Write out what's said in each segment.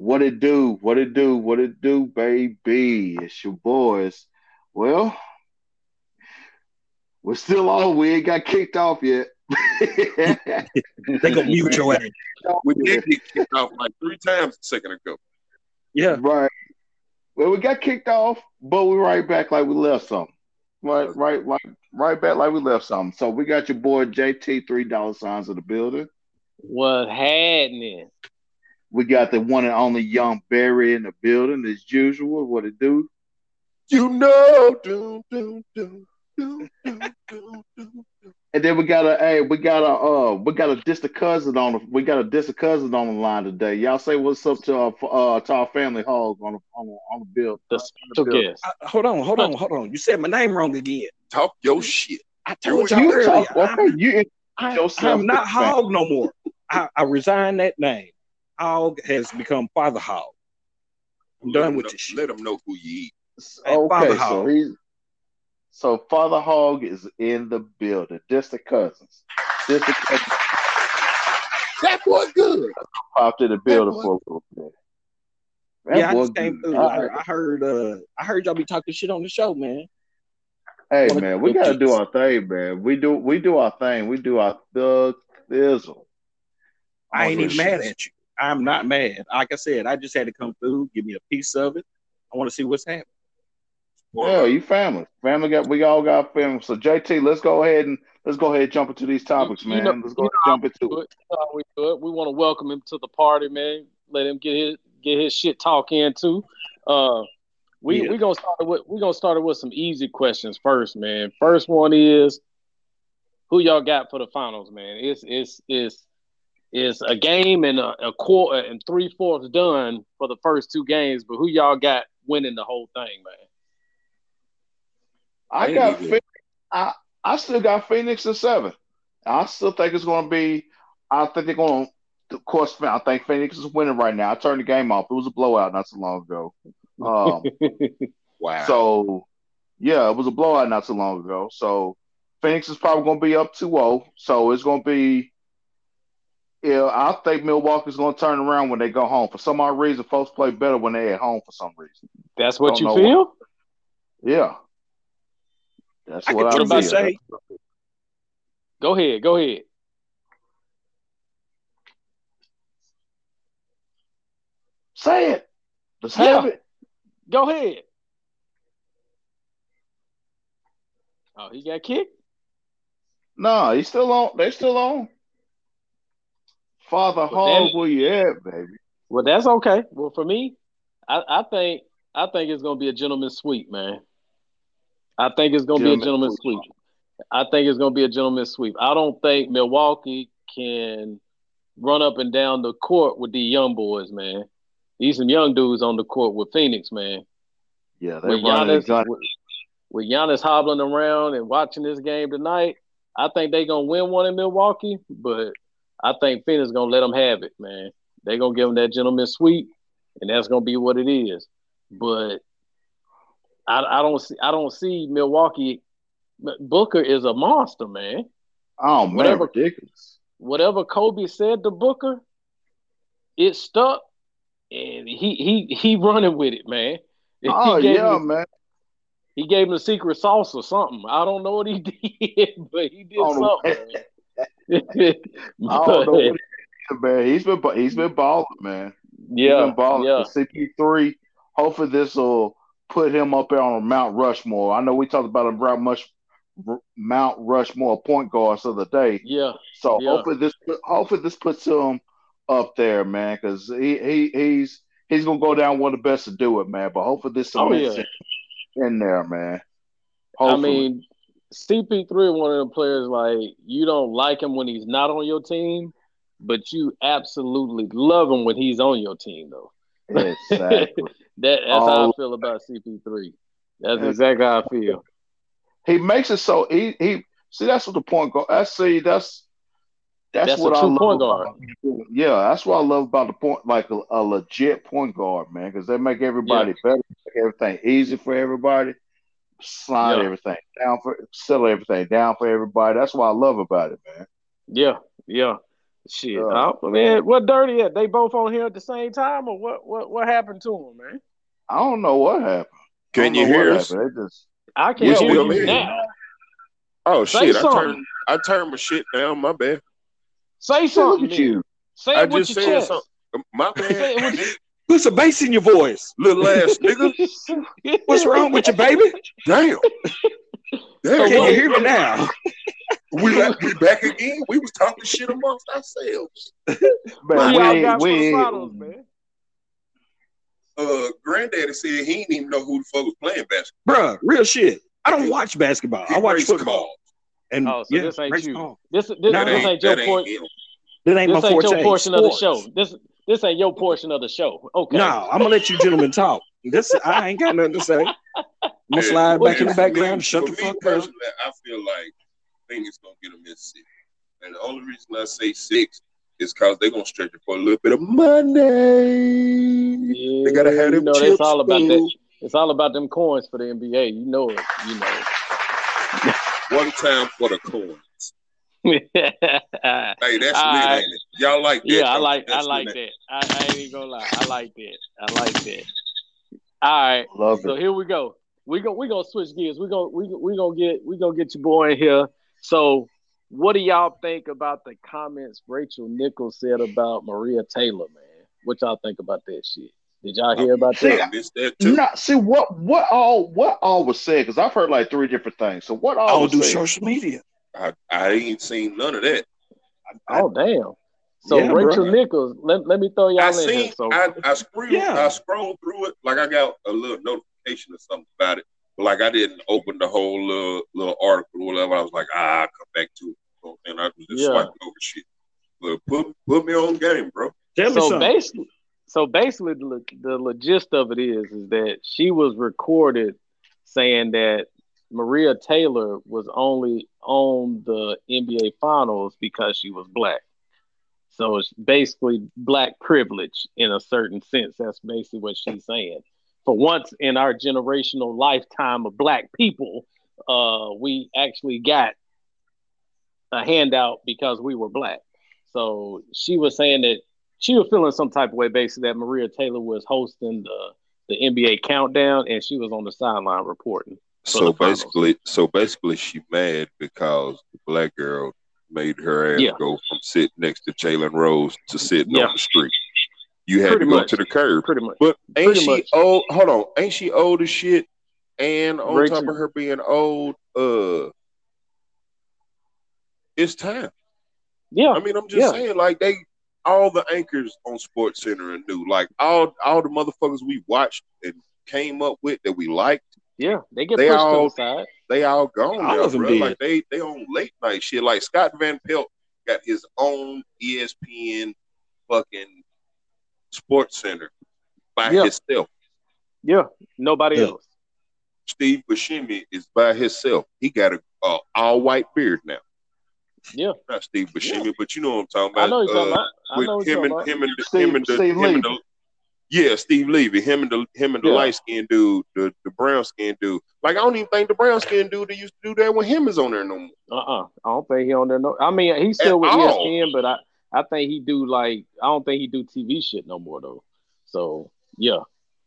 What it do? What it do? What it do, baby? It's your boys. Well, we're still on. We ain't got kicked off yet. they gonna mute your ass. We did get kicked off like three times a second ago. Yeah. Right. Well, we got kicked off, but we're right back like we left something. Right, right, right, right back like we left something. So we got your boy JT three dollar signs of the building. What happening? We got the one and only Young Barry in the building as usual. What it do? You know, do, do, do, do, do, do, do. And then we got a hey, we got a uh, we got a distant cousin on the we got a distant cousin on the line today. Y'all say what's up to our uh to our family hog on the on the on the bill. The special guest. Uh, hold on, hold on, hold on. You said my name wrong again. Talk your shit. I told y'all You earlier. talk, okay, I'm, you I, yourself am not with the fact. Hog no more. I, I resigned that name. Hog has become Father Hog. I'm Let done 'em with know- this shit. Let them know who you eat. Hey, Okay, Father so Hog. he's so Father Hog is in the building. Distant cousins. Distant cousins That boy good. popped in the building for a little bit. That yeah, I just came through. I, right. I heard uh I heard y'all be talking shit on the show, man. Hey Wanna man, we gotta do our thing, man. We do we do our thing. We do our thug thizzle. I ain't even mad at you. I'm not mad. Like I said, I just had to come through, give me a piece of it. I want to see what's happening. Yeah, you family. Family got we all got family. So JT, let's go ahead and let's go ahead and jump into these topics, You man. know- let's go ahead and jump into do it. it. We do it. We want to welcome him to the party, man. Let him get his get his shit talk in too. Uh, we Yeah. we gonna start with we gonna start it with some easy questions first, man. First one is who y'all got for the finals, man? It's it's it's it's a game and a, a quarter and three fourths done for the first two games, but who y'all got winning the whole thing, man? I Ain't got Phoenix, I I still got Phoenix in seven. I still think it's gonna be I think they're gonna of course I think Phoenix is winning right now. I turned the game off. It was a blowout not so long ago. Um Wow. So, yeah, it was a blowout not so long ago. So, Phoenix is probably going to be up 2 0. So, it's going to be, yeah, I think Milwaukee's going to turn around when they go home. For some odd reason, folks play better when they're at home for some reason. That's what you know feel? Yeah. That's I what can I truthfully feel. say, Go ahead, go ahead. Say it. Let's Yeah. have it. Go ahead. Oh, he got kicked? No, he's still on. They're still on. Father Well, Hog, damn where you at, baby? Well, that's okay. Well, for me, I, I think I think it's gonna be a gentleman's sweep, man. I think it's gonna be a Gentleman's gentleman's sweep. I think it's gonna be a gentleman's sweep. I don't think Milwaukee can run up and down the court with the young boys, man. These some young dudes on the court with Phoenix, man. Yeah, they're With Giannis, with, with Giannis hobbling around and watching this game tonight, I think they're gonna win one in Milwaukee, but I think Phoenix gonna let them have it, man. They're gonna give them that gentleman's sweep, and that's gonna be what it is. But I, I don't see I don't see Milwaukee. Booker is a monster, man. Oh, man, Whatever. ridiculous. Whatever Kobe said to Booker, it stuck, and he he he running with it, man. Oh, he gave yeah, him, man. he gave him the secret sauce or something. I don't know what he did, but he did Oh, something. Don't know what is, man. He's been he's been balling, man. He's yeah, been balling. yeah. CP3. Hopefully, this will put him up there on Mount Rushmore. I know we talked about him much Mount Rushmore point guards of the day. Yeah, So Yeah. hopefully this hopefully this puts him up there, man, because he, he he's he's gonna go down one of the best to do it, man. But hopefully this Oh, yeah. in there, man. I mean, CP3 one of the players like you don't like him when he's not on your team, but you absolutely love him when he's on your team, though. exactly. That that's how I feel about CP3. That's exactly how I feel. he makes it so he he see that's what the point guard. I see that's that's, That's what I love about- Yeah, that's what I love about the point, like a, a legit point guard, man, because they make everybody better, make everything easy for everybody, slide Yeah. everything down for, sell everything down for everybody. That's what I love about it, man. Yeah, yeah. Shit, Yeah. oh, man, what dirty at? They both on here at the same time, or what? What? What happened to them, man? I don't know what happened. Can you hear us? happened. They just I can't hear you hear now. Oh Say shit! I something. turned I turned my shit down. My bad. Say look something. at you. Say I it with just your said chest. something. My Say bad. With Put some bass in your voice. Little ass nigga. What's wrong with you, baby? Damn. Damn. Can you hear me now? We like we back again. We was talking shit amongst ourselves. Man, we y'all ain't, got for we the ain't- finals, man? Uh, granddaddy said he didn't even know who the fuck was playing basketball. Bruh, real shit. I don't watch basketball. I watch football. calls. And Oh, so yeah, this ain't race you. ball. This this, this ain't, ain't your that portion. ain't. That ain't This my ain't forte. your portion of the show. This this ain't your portion of the show. Okay. No, I'm gonna let you gentlemen talk. This I ain't got nothing to say. I'm gonna slide back in the For me- background shut the fuck up. I feel like Phoenix gonna get a in six. And the only reason I say six is because they're gonna stretch it for a little bit of money. Yeah, They gotta have you them know chips. that's all about that. It's all about them coins for the NBA. You know it. You know. One time for the coins. It. Hey, that's All lit, right. ain't it? Y'all like that? yeah, I like you? I like lit, that. I, I ain't even gonna lie. I like that. I like that. All right. Love So it. here we go. We go. We gonna switch gears. We gonna we we gonna get we gonna get your boy in here. So, what do y'all think about the comments Rachel Nichols said about Maria Taylor, man? What y'all think about that shit? Did y'all hear about See, that? I that too. Not see what what all what all was said because I've heard like three different things. So what I all don't was do said? social media. I, I ain't seen none of that. Oh damn! So Yeah, Rachel bro. Nichols, let, let me throw y'all I in seen. here. So I I scrolled. Yeah. I scrolled through it like I got a little notification or something about it. But like I didn't open the whole little little article or whatever. I was like, ah, I'll come back to it. So, And I was just Yeah. swiping over shit. But put put me on game, bro. Tell so something. basically, so basically, the, lo- the lo- gist of it is is that she was recorded saying that Maria Taylor was only on the NBA Finals because she was black. So it's basically black privilege in a certain sense. That's basically what she's saying. For once in our generational lifetime of black people, uh, we actually got a handout because we were black. So she was saying that she was feeling some type of way, basically, that Maria Taylor was hosting the the NBA countdown and she was on the sideline reporting. So basically, so basically, she mad because the black girl made her ass Yeah. go from sitting next to Jalen Rose to sitting Yeah. on the street. You had Pretty to go much. to the curb. Pretty much. But ain't Pretty she much. old? Hold on, ain't she old as shit? And on Rachel- top of her being old, uh, it's time. Yeah. I mean, I'm just Yeah. saying, like they, all the anchors on Sports Center are new. Like all, all the motherfuckers we watched and came up with that we liked, Yeah. They get They pushed all- to the side. they all gone All now, of them bro. did. Like they, they on late night shit. Like Scott Van Pelt got his own ESPN fucking Sports Center by Yeah. himself. Yeah. Nobody Yeah. else. Steve Buscemi is by himself. He got a uh, all white beard now. Yeah. Not Steve Buscemi, but you know what I'm talking about. I know you're talking Uh, about. I with know what him you're and about. him and the, Steve- him and the, Steve him and the Levy. Yeah, Steve Levy, him and the him and the Yeah. light skinned dude, the, the brown skinned dude. Like I don't even think the brown skinned dude that used to do that when him is on there no more. Uh-uh. I don't think he on there. No, I mean he's still with E all. ESPN, but I, I think he do like I don't think he do TV shit no more though. So yeah,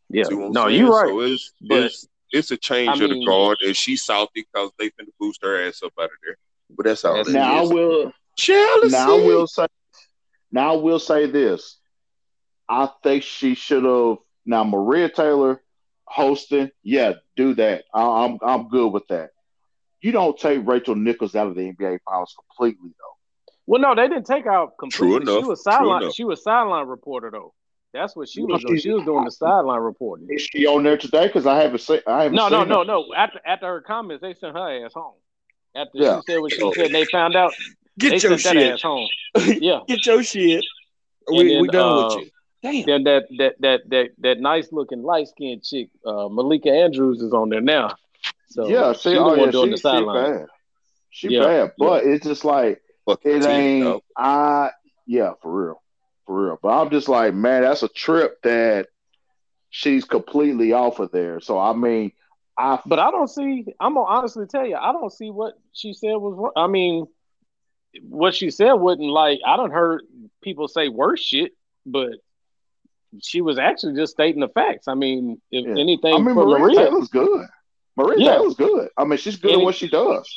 yeah. See what I'm No, you're right. So it's But- it's it's a change I of the guard, and she's salty because they finna boost her ass up out of there. But that's all. Now I will Jealousy. now I will say now I will say this. I think she should have now Maria Taylor hosting, yeah, do that. I, I'm I'm good with that. You don't take Rachel Nichols out of the NBA finals completely though. Well, no, they didn't take out completely. enough. She was True sideline. She was sideline reporter though. That's what she No, was doing. she- She was doing the sideline reporting. Is she on there today? Because I haven't seen I haven't No, seen no, no, her. no. After after her comments, they sent her ass home. After Yeah. she said what she said, they found out. Get they your sent that shit. ass home. Yeah. Get your shit. And We, then, we done uh, with you. Damn. Then that that that that that nice looking light skinned chick, uh, Malika Andrews, is on there now. So yeah, she's see, the oh one yeah, doing she, the she sideline. bad. She Yeah, bad, but it's just like Fucking it ain't. dog. I yeah, for real, for real. But I'm just like, man, that's a trip that she's completely off of there. So I mean, I But I don't see. I'm gonna honestly tell you, I don't see what she said was wrong. I mean, what she said wouldn't like. I don't heard people say worse shit, but she was actually just stating the facts. I mean, if Yeah. anything I mean, for Maria Maria, Taylor's good. Maria Yeah. Taylor's good. I mean, she's good at what she does.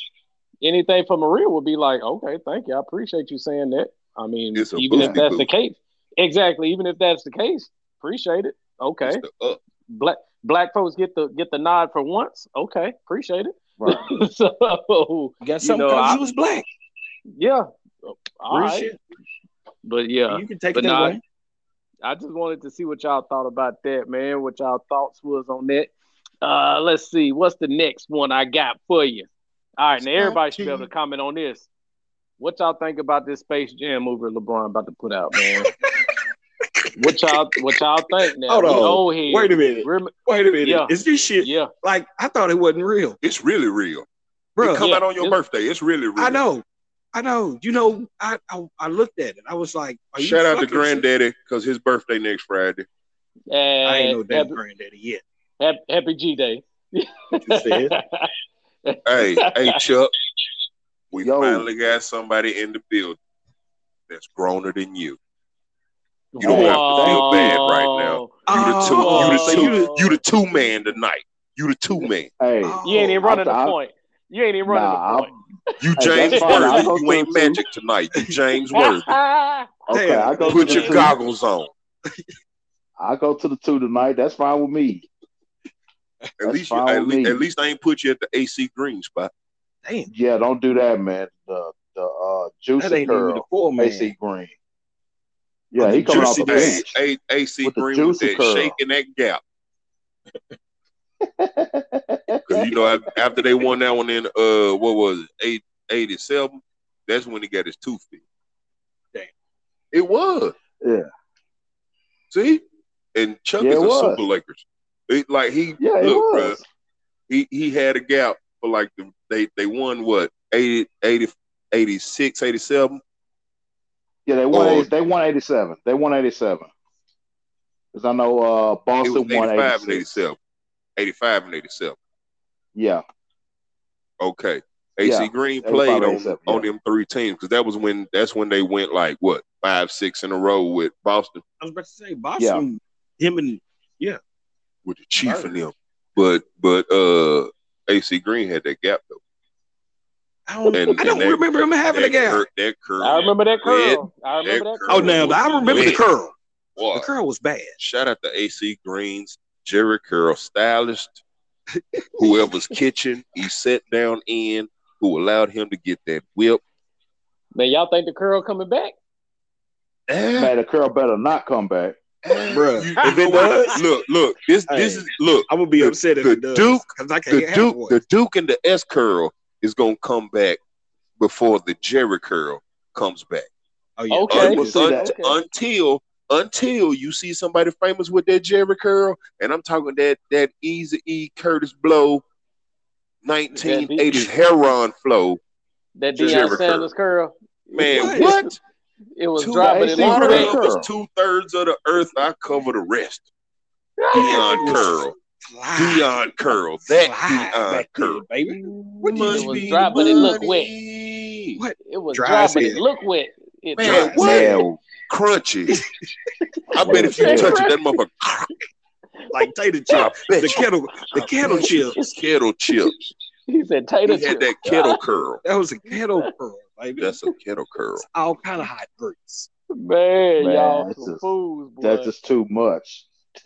anything for Maria would be like, okay, thank you, I appreciate you saying that. I mean, even if that's boo. the case, exactly. Even if that's the case, appreciate it. Okay, It's the up. black black folks get the get the nod for once. Okay, appreciate it. Right. so You got something know, because I- you was black. yeah, all Real right. But yeah, You can take but it that nah, way. I just wanted to see what y'all thought about that, man. What y'all thoughts was on that. Uh, let's see. What's the next one I got for you? All right, now everybody should be able to comment on this. What y'all think about this Space Jam movie LeBron about to put out, man? what y'all what y'all think now? Hold on. old heads. Wait a minute. Rem- Wait a minute. Yeah. Is this shit yeah, like I thought it wasn't real, It's really real. bro? it come yeah, out on your it's- birthday. It's really real. I know, I know. You know, I I, I looked at it. I was like, are you Shout out to Granddaddy because his birthday next Friday. and I ain't no damn happy, granddaddy yet. happy, happy G Day. What you said? Hey, hey, Chuck. We Yo. finally got somebody in the building that's growner than you. You don't have to feel bad right now. You the two. Oh, you the two. you You the- the, two man tonight. You the two man. Hey, Oh. You ain't even oh, running the I- point. You ain't even running nah, the I'm- point. You James that's Worthy. You ain't the two. magic tonight. You James Worthy. okay, Damn. I go Put to your two. goggles on. I go to the two tonight. That's fine with me. At That's least, you, at, least, at least I ain't put you at the AC Green spot. Damn, Yeah, don't do that, man. The the uh, juicy that ain't even the curl, four man. AC Green. Yeah, he the coming off the bench. AC Green with juicy that curl. shaking that gap. Because you know, after they won that one in uh, what was it, eight eighty seven? That's when he got his tooth fixed. Damn. It was. Yeah. See, and Chuck Yeah, is it a was. super Lakers. It, like he yeah, it look, was. bruh, he he had a gap for like the, they they won what 80, 80 86, 87? Yeah, they won. 80 they won eighty seven. They won eighty seven. Because I know uh, It Boston was won 85 eighty and six. 87. 85 and 87. Yeah, Okay. AC Yeah, Green played on 87, on them three teams because that was when that's when they went like what five six in a row with Boston I was about to say Boston. yeah. Him and yeah, with the Chief Right. and them. But but uh AC Green had that gap though. I don't. And- I don't that- remember him having a that gap. cur- that curl. I remember that Red, curl. I remember that that curl. Oh, now I remember the Red. curl. The curl was bad. shout out to AC Green's Jheri Curl stylist, whoever's kitchen he sat down in, who allowed him to get that whip. Man, y'all think the curl coming back? Eh, man, the curl better not come back. Bruh, You- if it does- look, look, this this is look. I'm gonna be The- upset if the it does. Duke- I can't the Duke, the Duke and the S curl is gonna come back before the Jheri curl comes back. Oh yeah, Okay. We'll Un- Okay. Until until you see somebody famous with that Jheri curl, and I'm talking that that Eazy E Kurtis Blow, 1980s Heron flow. That Jerry Deion curl. Sanders Sanders curl. Man, What? what? It was Two dropping it AC looked curl. wet. curl. was two thirds of the earth. I cover the rest. Deion curl. Slide. Deion curl. That Slide Deion curl. then, baby. What It did Must you was be dry, but it looked wet. What? It was Dry dry, but it hell. looked wet. It Man, dried. what? Man, Crunchy. I bet if you touch it, that motherfucker. Like tater I chip, the kettle, the kettle bet you. chips. Kettle chips. He said tater He tater had that kettle curl. That was a kettle curl, baby. That's a kettle curl. It's all kind of hot grease. Man, Man, y'all that's some just- fools, boy. that's just too much.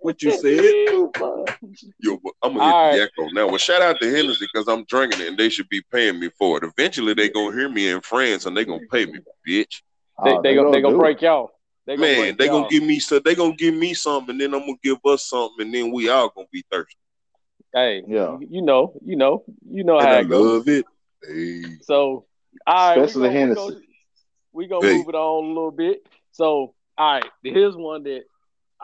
What you said? Too much. Yo, I'm gonna All hit the echo now. Well, shout out to Hennessy because I'm drinking it and they should be paying me for it. Eventually, they gonna hear me in France and they gonna pay me, bitch. They, Oh, they, gonna, they gonna break y'all. They gonna Man, break they y'all. gonna give me so they gonna give me something, and then I'm gonna give us something, and then we all gonna be thirsty. Hey, Yeah. you know, you know, you know and how I it goes. love it. Hey. So, all right, Especially we the gonna, we gonna, we gonna Hey. move it on a little bit. So, all right, here's one that,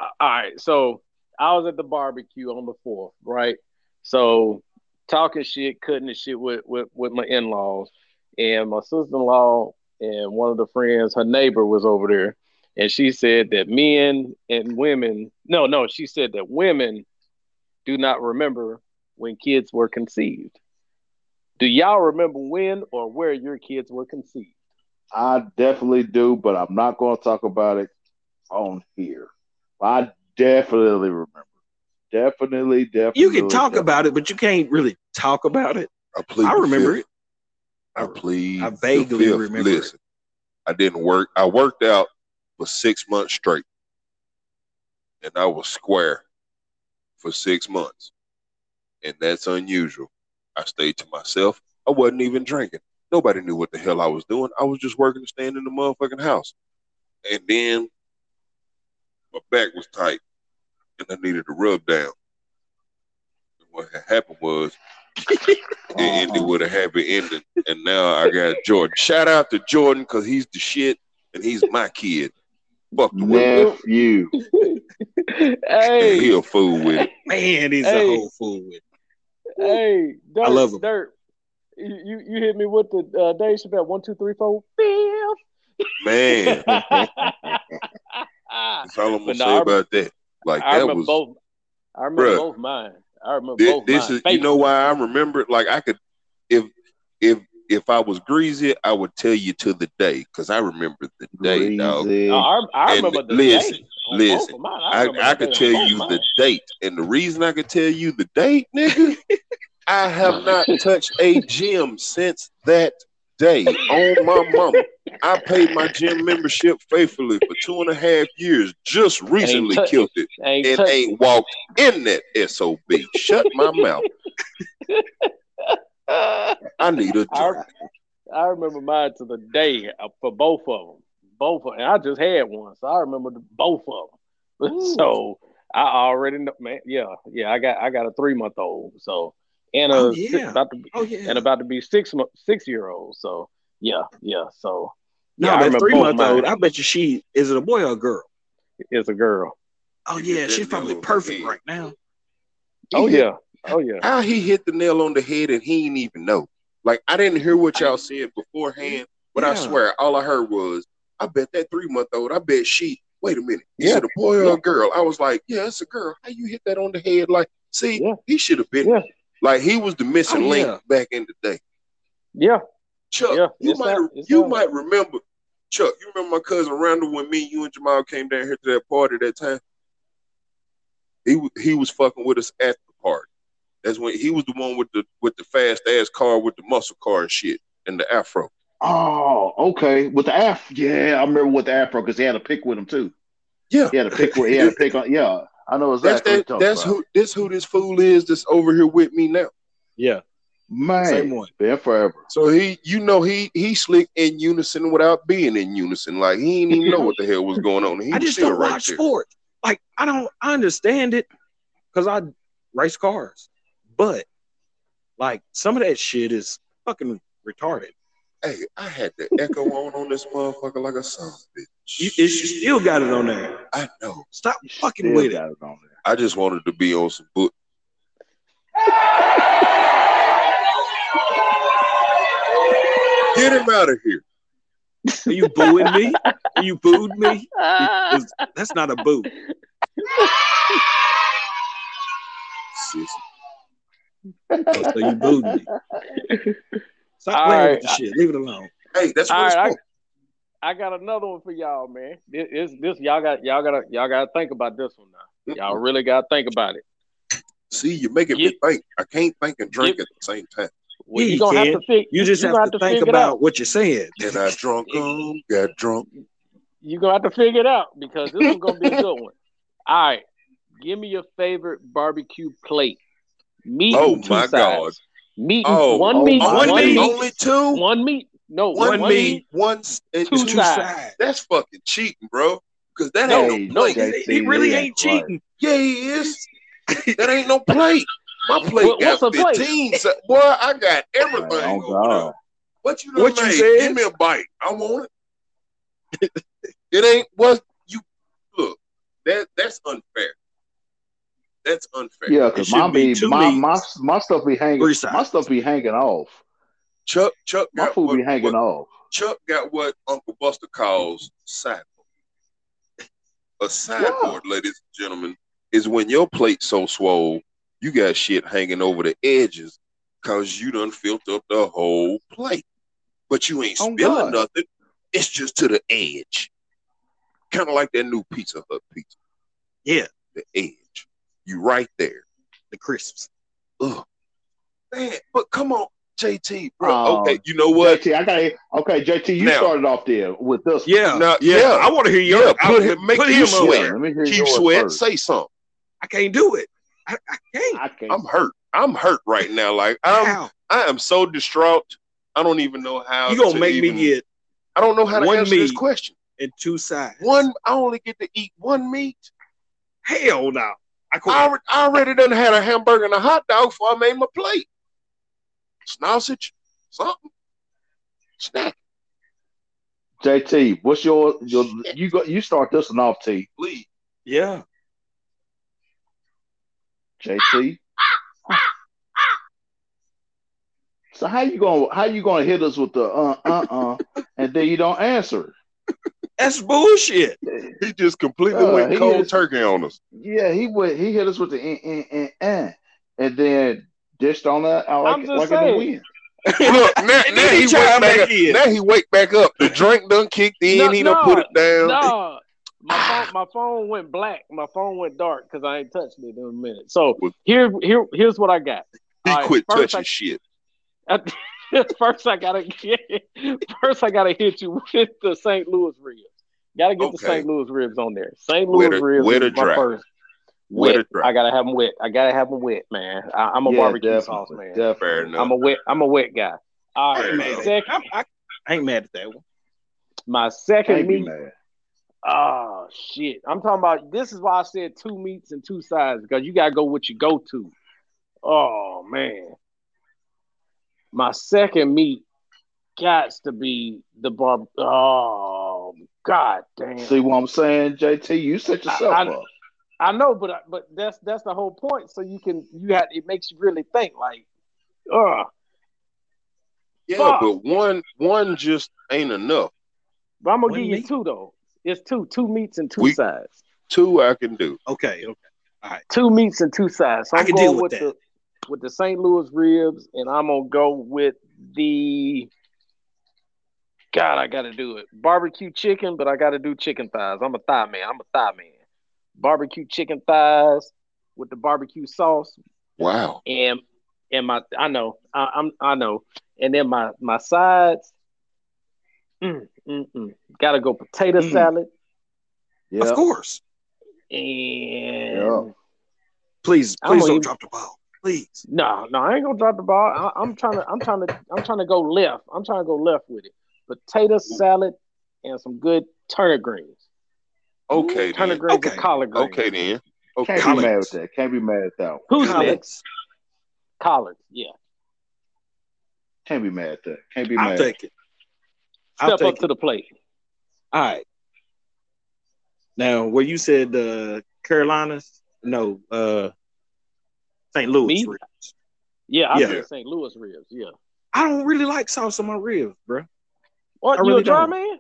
uh, all right, so I was at the barbecue on the fourth, right? So, talking shit, cutting the shit with with, with my in laws, and my sister in law and one of the friends, her neighbor was over there, and she said that men and women, no, no, she said that women do not remember when kids were conceived. Do y'all remember when or where your kids were conceived? I definitely do, but I'm not going to talk about it on here. I definitely remember. Definitely, definitely. You can talk definitely. about it, but you can't really talk about it. I. I remember it. I plead. I vaguely remember it. Listen, I didn't work. I worked out for six months straight, and I was square for six months, and that's unusual. I stayed to myself. I wasn't even drinking. Nobody knew what the hell I was doing. I was just working to stand in the motherfucking house, and then my back was tight, and I needed to rub down. And what had happened was it ended with a happy ending. And now I got Jordan. Shout out to Jordan because he's the shit and he's my kid. Fuck the way nephew. he a fool with it. Man, he's Hey. a whole fool with. it. hey, Dirt, I love 'em. Dirt. You, you you hit me with the uh, Dave Chappelle one two three four. Bill. Man, that's all I'm gonna But no, say I- about that. Like I that remember was both. I remember Bruh. both mine. I remember this, both this is you know why I remember it? Like I could if if if I was greasy, I would tell you to the day because I remember the day, dog. Greasy. No, I, I And remember the listen, date on listen, both mine. I, remember I could tell you mine. the date, and the reason I could tell you the date, nigga, I have not touched a gym since that day. On my mama, I paid my gym membership faithfully for two and a half years. Just recently touch- killed it, Ain't and touch- ain't walked in that sob. Shut my mouth. I need a I. I remember mine to the day for both of them. Both of, and I just had one, so I remember the, both of them. so I already know, man. Yeah, yeah. I got I got a three month old, so and oh, a Oh, six- yeah. about to be, Oh yeah. and about to be six six year old. So yeah, yeah. So no, yeah, I that three both month old. I bet you she is it a boy or a girl? It's a girl. Oh yeah, get she's probably nail on the perfect right now. Oh He hit- yeah, oh yeah. How he hit the nail on the head and he didn't even know. Like I didn't hear what y'all said beforehand, but I swear all I heard was, I bet that three month old, I bet she wait a minute, is Yeah. it a boy or a girl? I was like, Yeah, it's a girl. How you hit that on the head? Like, see, Yeah. he should have been Yeah. Like he was the missing Oh, link yeah. back in the day. Yeah, Chuck, Yeah, you might not- you not- might remember Chuck, you remember my cousin Randall when me, you and Jamal came down here to that party that time? He he was fucking with us at the party. That's when he was the one with the with the fast ass car with the muscle car and shit and the afro. Oh, okay. With the afro, yeah, I remember with the afro because he had a pick with him too. Yeah, He had a pick with he had a pick on. Yeah, I know that's that, what that's talking who this who this fool is that's over here with me now. Yeah, about. man. same one. Been forever. So he, you know, he he slick in unison without being in unison. Like he didn't even know what the hell was going on. He I just don't right watch there. sports. Like I don't I understand it because I race cars, but like some of that shit is fucking retarded. Hey, I had the echo on on this motherfucker like a son bitch. You, you still got it on there. I know. Stop fucking Still with it. it on there. I just wanted to be on some book. Get him out of here. Are you booing me? Are you booed me? Is- That's not a boo. Sissy. Oh, so you booed me. Stop All playing right. with the shit. Leave it alone. Hey, that's what All it's right, for. I got another one for y'all, man. This, this, this y'all got, y'all got, to y'all got to think about this one now. Y'all really got to think about it. See, you're making me think. I can't think and drink Get- at the same time. Well, Yeah, you you gonna can. have to fig- You just gonna have to think figure about out. what you're saying. And I drunk um, got drunk. You're gonna have to figure it out because this one's gonna be a good one. All right, give me your favorite barbecue plate. Meat. Oh, two my sides. God. Meat. Oh, one oh meat. my One, God. meat. Only two? One meat. No, One, one, meat, meat. one s- and two two. sides. That's fucking cheating, bro. Because that No, ain't no, no plate. JC, He really he ain't ain't right. cheating. Yeah, he is. that ain't no plate. My plate What- what's got a plate? 15. So, boy, I got everything Oh, over. God. What you done What you made? said? Give me a bite. I want it. it ain't what you look. That that's unfair. That's unfair. Yeah, because my be be my, my my stuff be hanging. three My stuff be hanging off. Chuck Chuck My got food what, be hanging what- off. Chuck got what Uncle Buster calls sideboard. A sideboard, ladies and gentlemen, is when your plate's so swole, you got shit hanging over the edges Cause you done filled up the whole plate. But you ain't Oh, spilling God. nothing. It's just to the edge. Kind of like that new Pizza Hut pizza. Yeah. The edge. You right there. The crisps. Ugh. Man, but come on, JT, bro. Oh, okay, you know what? JT, I got okay. JT, you Now- started off there with this. Yeah. No, yeah. yeah. I want to hear your Yeah, put him- make put him sweat. Yeah, let me hear Keep sweat. first. Say something. I can't do it. I, I can't. I can't. I'm hurt. I'm hurt right now. Like I'm, How? I am so distraught. I don't even know how. You gonna to make even- me get I don't know how to answer this question. And two sides? One, I only get to eat one meat. Hell no. I I already, I already done had a hamburger and a hot dog before I made my plate. Sausage, something, snack, JT, what's your your you go you start this one off, T. please. Yeah. JT. So how you gonna how you gonna hit us with the uh uh uh and then you don't answer? That's bullshit. He just completely Uh, went cold is- turkey on us. Yeah, he would he hit us with the eh, eh, eh, eh, and then dished on that I like I'm just like in the saying. wind. Look, now, now he, he chime wake back back up. in. Now he wake back up. The drink done kicked in. No, he done no, put it down. No, my phone, my phone went black. My phone went dark because I ain't touched it in a minute. So here, here, here's what I got. He All right, quit first touching I- shit. first, I gotta get. First, I gotta hit you with the St. Louis ribs. Gotta get the St. Louis ribs on there. St. Louis Wet or- ribs wet or is my dry? first. Wet Wet. I gotta have them wet. I gotta have them wet, man. I, I'm a Yeah, barbecue definitely, sauce man. definitely. Fair enough. I'm a wet. I'm a wet guy. All I right, ain't mad at second, I'm- I, I ain't mad at that one. my second Can't meat. mad. Oh shit! I'm talking about. This is why I said two meats and two sides because you gotta go what you go to. Oh man, my second meat got to be the bar. Oh god damn! See what I'm saying, JT? You set yourself I- up. I know, but I- but that's that's the whole point. So you can you had it makes you really think like, uh yeah, fuck. but one one just ain't enough. But I'm gonna One give you two though. It's two two meats and two We- sides. Two I can do. Okay, okay. All right. two meats and two sides. So I I'm can going deal with with that. the with the St. Louis ribs, and I'm gonna go with the. God, I gotta do it. Barbecue chicken, but I gotta do chicken thighs. I'm a thigh man. I'm a thigh man. Barbecue chicken thighs with the barbecue sauce, Wow. and and my I know I, I'm I know, and then my my sides. Mm, mm, mm. Gotta go potato Mm. salad Yeah. Of course. and Yeah. Please, please don't eat- drop the ball. Please. No, no, I ain't gonna drop the ball. I, I'm trying to, I'm trying to, I'm trying to go left. I'm trying to go left with it. Potato salad and some good turnip greens. Okay Turnip then. greens Okay. and collard greens. Okay then. Okay. Can't be mad with that. Can't be mad at that one. Who's Collards. next? Collards. Yeah. Can't be mad at that. Can't be mad. I'll mad. take it. I'll Step up take to the plate. All right. Now, where you said uh Carolinas, no, uh St. Louis Me? ribs. Yeah, I Yeah. said St. Louis ribs. Yeah. I don't really like sauce on my ribs, bro. What? I you really a dry don't. man?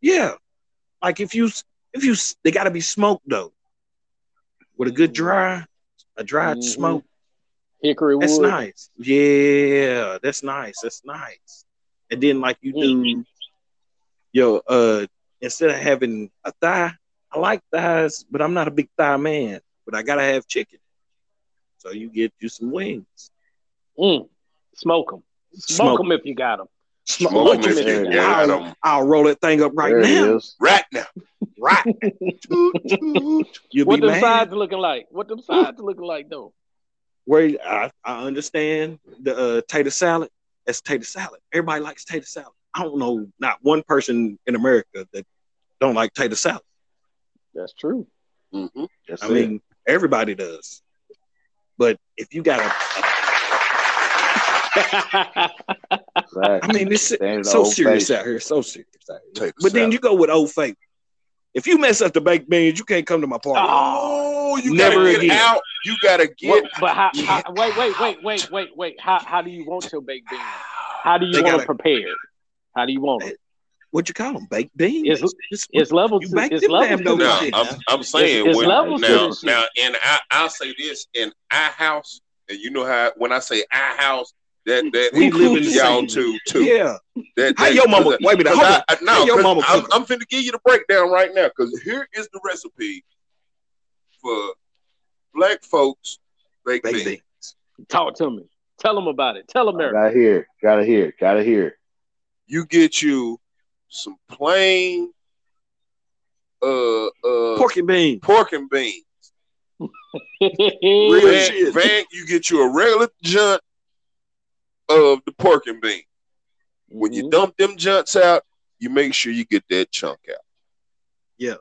Yeah. Like if you if you they gotta be smoked though. With a good dry, a dry Mhm. smoke. Hickory That's wood. nice. Yeah, that's nice. That's nice. And then like you do Mhm. yo, uh instead of having a thigh, I like thighs, but I'm not a big thigh man. But I gotta have chicken. So you get you some wings. Mm. Smoke them. Smoke Smoke them if you got them. Smoke, Smoke what 'em you if you got I'll, 'em. I'll roll that thing up right there now. Right now. Right. Toot, toot. You'll What be them mad. sides looking like? What them sides looking like though? Where I, I understand the uh, tater salad. That's tater salad. Everybody likes tater salad. I don't know not one person in America that don't like tater salad. That's true. Mhm. That's I it. mean, everybody does. But if you got a, Exactly. I mean, this is so serious fashioned. out here, so serious out here. Tater But then salad. you go with Old Faithful. If you mess up the baked beans, you can't come to my party. Oh, you Never gotta get again. out. You gotta get What, but how, Yeah. how? Wait, wait, wait, wait, wait, wait. How how do you want your baked beans? How do you want gotta- prepare? How do you want them? What you call them? Baked beans? It's- It's- It's levels. You To, baked it's them levels damn to dope this Now. I'm, I'm saying it's when- levels now, this shit. now, and I, I'll say this in our house, and you know how when I say our house, That hmm. that We live in includes y'all too too. Yeah. That, How your mama? I- Wait a minute. cause Hold I- on. I- How no, your 'cause mama I'm, cook? I'm finna give you the breakdown right now because here is the recipe for black folks baked beans. Baby. Talk to me. Tell them about it. Tell America. Gotta hear it. Gotta hear it. Gotta hear. You get you some plain uh uh Pork and beans. pork and beans. Real Van, shit. Van, you get you a regular junk of the pork and bean. When you Mhm. dump them junks out, you make sure you get that chunk out. Yeah.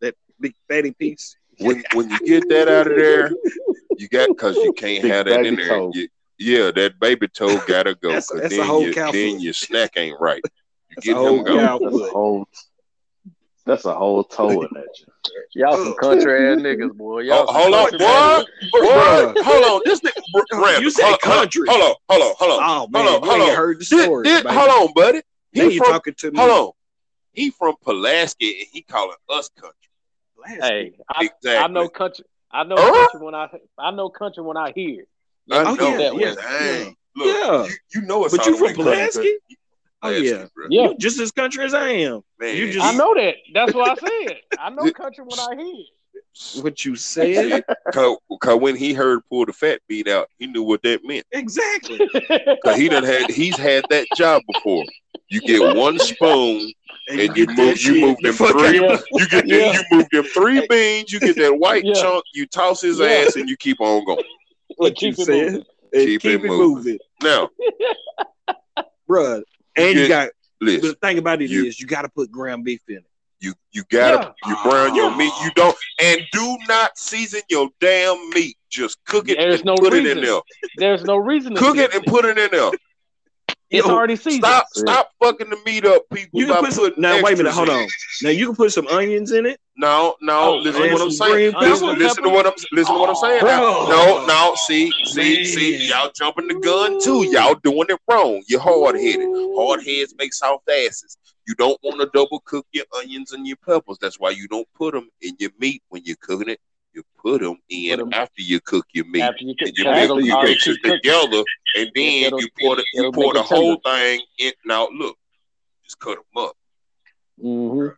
That big fatty piece. When when you get that out of there, you got because you can't Big have that in there. You- yeah, that baby toe gotta go. That's- 'cause that's a then, whole you, then your snack ain't right. You That's get a whole him go. That's a whole. That's a whole toe in that. Y'all some country ass niggas, boy. Y'all Oh, hold on, country boy. Boy, hold on. This nigga, Randall, You said hold, hold country. Hold on, hold on, hold on. Oh man, Hold on, you hold on. heard the story. did- baby. hold on, buddy. Now He you from, talking to me. hold on. He from Pulaski and he calling us country. Hey, I, Exactly. I know country. I know Huh? country when I I know country when I hear. I Let Oh, put it know. that way. yeah, Dang. Look, Yeah. you, you know it's But you the way from country. Pulaski? Oh Pulaski, yeah. bro. Yeah. You just as country as I am. Man, You just- I know that. That's what I said. I know country when I hear. it. What you said? Because when he heard pull the fat beat out, he knew what that meant. exactly. Cause he done had he's had that job before. You get one spoon and you get move you move them fuck three. Yeah. you get Yeah. you move them three beans, you get that white Yeah. chunk, you toss his Yeah. ass and you keep on going. What you Keep it said? Keep keep, it it moving. moving, Now, bruh. And you get- got listen, the thing about it is You- you got to put ground beef in it. you you gotta you brown your meat. You don't and do not season your damn meat. Just cook it There's and no put it reason. in there. There's no reason to Cook it and put it in there. It's Yo, already seasoned. Stop Yeah. stop fucking the meat up, people. You can put some. Now wait a minute. Hold on. Now you can put some onions in it. No, no, Oh, listen to and what I'm saying. Listen, listen to what I'm listen to what I'm saying. now. No, no, see, see, Man. see, y'all jumping the gun too. Y'all doing it wrong. You're hard headed. Hard heads make soft asses. You don't want to double cook your onions and your peppers. That's why you don't put them in your meat when you're cooking it. You put them in Put 'em- after you cook your meat. After you cook, And you mix, it'll you mix it together, and then It'll- you pour the you pour the whole tender. thing in. Now look, just cut them up, Mm-hmm.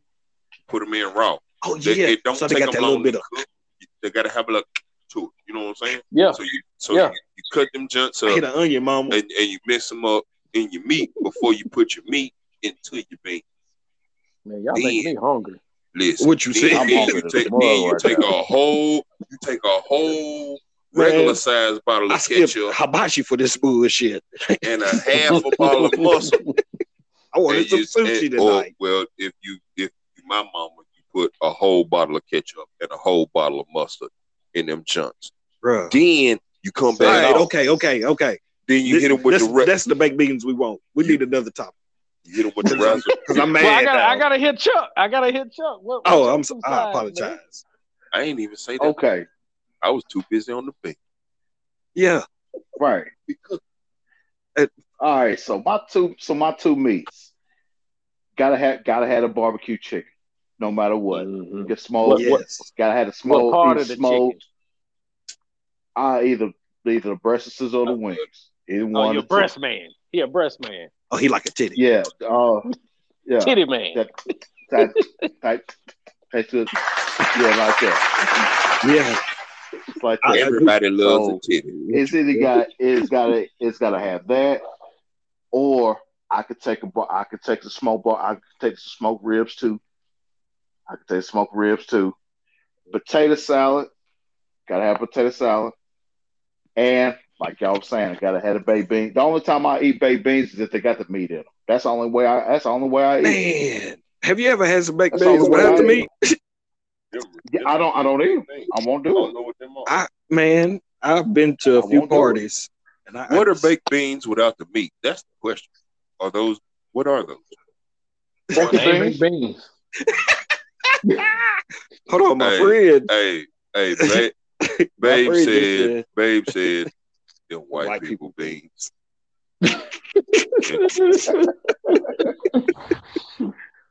put them in raw. Oh They, yeah. it don't so they take got them that little long bit to of. cook. They gotta have a look to it. You know what I'm saying? Yeah. So you so Yeah. you, you cut them junks I up hit an onion, mama. and, and you mix them up in your meat before you put your meat into your bean. Man, y'all make me hungry. Listen, What you say? I'm you take, then you right take now. a whole you take a whole regular size bottle of ketchup hibachi for this bullshit. and a half a bottle of mustard. I wanted some you- sushi and- or, tonight. well, if you if you, my mama, you put a whole bottle of ketchup and a whole bottle of mustard in them chunks. Bruh. Then you come back right, okay, okay, okay. Then you This- hit them with the re- that's the baked beans we want. We need another topic. You hit them with the raspberry. Because I'm mad. Well, I got now. I gotta hit Chuck. I gotta hit Chuck. What, oh, what's I'm your so, I sides, man? apologize. I ain't even say that. Okay, I was too busy on the beat. Yeah. right. All right. So my two, so my two meats. Gotta have, gotta have a barbecue chicken, no matter what. Mhm. Get smoked. What- yes. Gotta have a What smoked. part of the smoked. chicken? I either either the breasts or the wings. Either Oh, one. you're or a two. breast man. He a breast man. Oh, he like a titty. Yeah. Uh, yeah. Titty man. That type type type of yeah, like that. Yeah. It's like that. Everybody loves So- a titty. It's either got it's gotta it's gotta have that, or I could take a bar- I could take the smoke bar I could take the smoke ribs too. I could take smoked ribs too. Potato salad, gotta have potato salad, and like y'all was saying, I gotta have a baked bean. The only time I eat baked beans is if they got the meat in them. That's the only way I. That's the only way I eat. Man. Have you ever had some baked That's beans the without the meat? Yeah, I don't. I don't eat them. I won't do it. know what them are. I man, I've been to a I few won't do it. parties. And I, What I are baked beans without the meat? That's the question. Are those what are those? Baked They beans? beans. Hold on, my Hey. friend. Hey, hey, babe, babe said, said- babe said, them white, White people beans.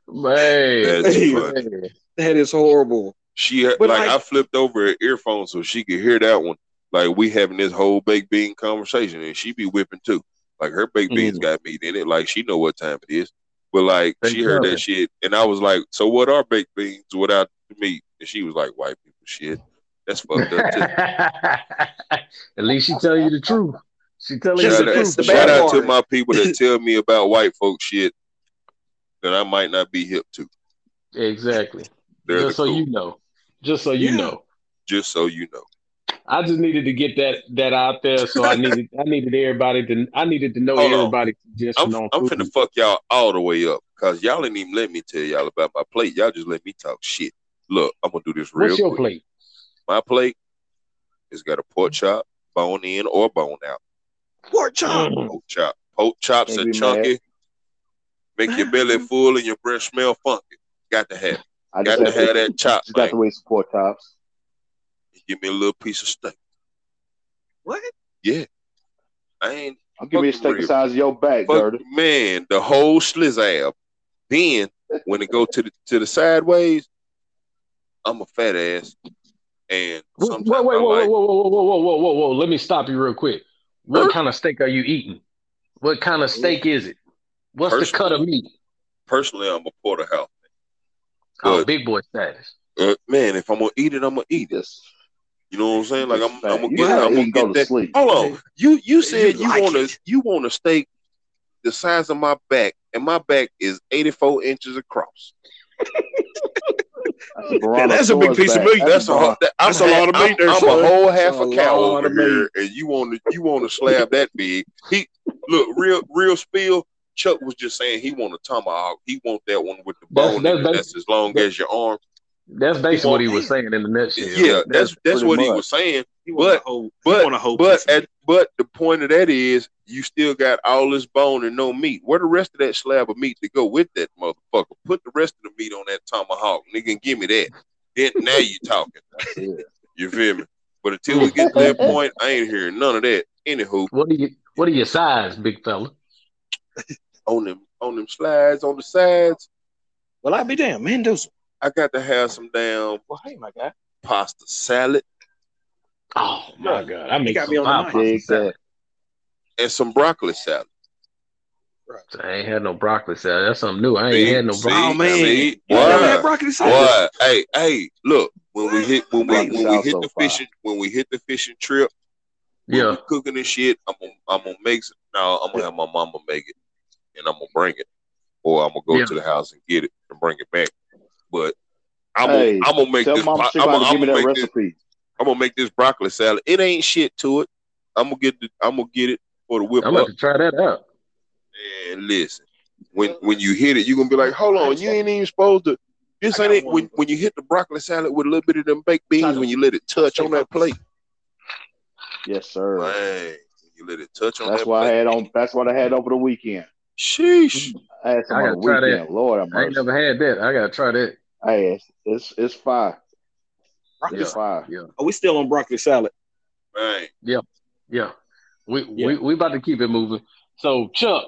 Man. Man. That is horrible. She But like, like- I flipped over her earphone so she could hear that one. Like we having this whole baked bean conversation, and she be whipping too. Like her baked beans Mm. got meat in it. Like she know what time it is. But like she heard Exactly. that shit, and I was like, "So what are baked beans without meat?" And she was like, "White people shit." That's fucked up too. At least she tell you the truth. She tell you Just the out, truth. the shout bad out to my people that tell me about white folk shit that I might not be hip to. Exactly. They're Just so cool. you know. Just so you Yeah. know. Just so you know. I just needed to get that that out there. So I needed I needed everybody to I needed to know Hold on. everybody's suggestion I'm on I'm finna fuck y'all all the way up because y'all didn't even let me tell y'all about my plate. Y'all just let me talk shit. Look, I'm gonna do this real What's your quick. plate? My plate has got a pork chop, bone in or bone out. Pork chop. Mm. Pork chop. Pork chops Can't are be chunky. Make your belly full and your breath smell funky. Got to have it. I Got just to have that chop, Just got man. to wait support chops. Give me a little piece of steak. What? Yeah. I ain't I'll give me a steak the size of your back, fuck, dirty. man, the whole slizzab. Then when it go to the to the sideways, I'm a fat ass. And Wait, sometimes wait, wait, I whoa, like whoa, whoa, whoa, whoa, whoa, whoa, whoa, whoa. Let me stop you real quick. What kind of steak are you eating? What kind of steak is it? What's the cut of meat? personally I'm a porterhouse. Oh, But- big boy status. Uh, man, if I'm gonna eat it, I'm gonna eat it. Just, You know what I'm saying? Like I'm, I'm gonna fat. get, I'm gonna eat go get to that. sleep. Hold on, you you said you, like want a it. you want a steak the size of my back, and my back is 84 inches across. That's a, Man, that's a big Brontosaurus piece of meat. That's a Bron- whole, that, I'm, That's a lot of I'm- meat there, I'm, son. a whole half That's a a cow over of here, and you want to you want to slab that big. He look real real spill. Chuck was just saying he want a tomahawk. He want that one with the bone that's in it. That's as long that- as your arm. That's basically what he was saying in the nutshell. Yeah, that's that's pretty what he was saying. He But- a whole, but- want a whole But at but the point of that is you still got all this bone and no meat. Where the rest of that slab of meat to go with that motherfucker? Put the rest of the meat on that tomahawk, nigga, and give me that. Then now you talking. Yeah. You feel me? But until we get to that point, I ain't hearing none of that. Anywho, What are you what are your size, big fella? on them on them slides on the sides, Well, I be damn, Mendoza. I got to have some damn Well, hey, my guy. pasta salad Oh my god. I make got some me on the pie pasta salad. That. and some broccoli salad. I ain't had no broccoli salad. That's something new. I ain't See? had no See? broccoli. Oh man, See? you never had broccoli salad? What? Hey, hey, look, when we hit when we when we hit so the fire. fishing when we hit the fishing trip, Yeah. we cooking this shit, I'm gonna I'm gonna make some no, I'm gonna have my mama make it and I'm gonna bring it. Or I'm gonna go Yeah. to the house and get it and bring it back. But I'm gonna I'm gonna make this mom po- I'm gonna, give I'm me gonna that make this recipe. I'm gonna make this broccoli salad. It ain't shit to it. I'm gonna get the I'm gonna get it for the whip I'm up. to try that out. And listen, when when you hit it, you're gonna be like, hold on, you ain't even supposed to. This ain't it. When when you hit the broccoli salad with a little bit of them baked beans, when you let it touch on that plate, Yes, sir. man, you let it touch on That's that what I plate. had on. That's what I had over the weekend. Sheesh. I had some I gotta the try that. weekend. Lord have I ain't never had that. I gotta try that. Hey, it's it's, it's fire. Broccoli It's salad. fire. Are oh, we still on broccoli salad? Man, Yeah. We Yeah. we we about to keep it moving. So Chuck,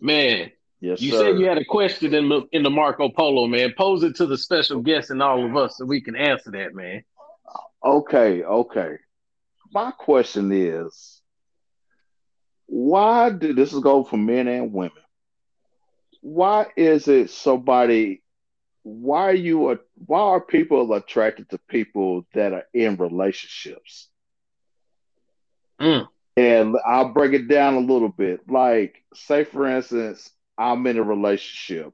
man, Yes, you sir. said you had a question in the in the Marco Polo, man. Pose it to the special guest and all of us so we can answer that, man. Okay, okay. My question is, why do this is go for men and women? Why is it somebody? Why are you? a- Why are people attracted to people that are in relationships? Mm. And I'll break it down a little bit. Like, say for instance, I'm in a relationship,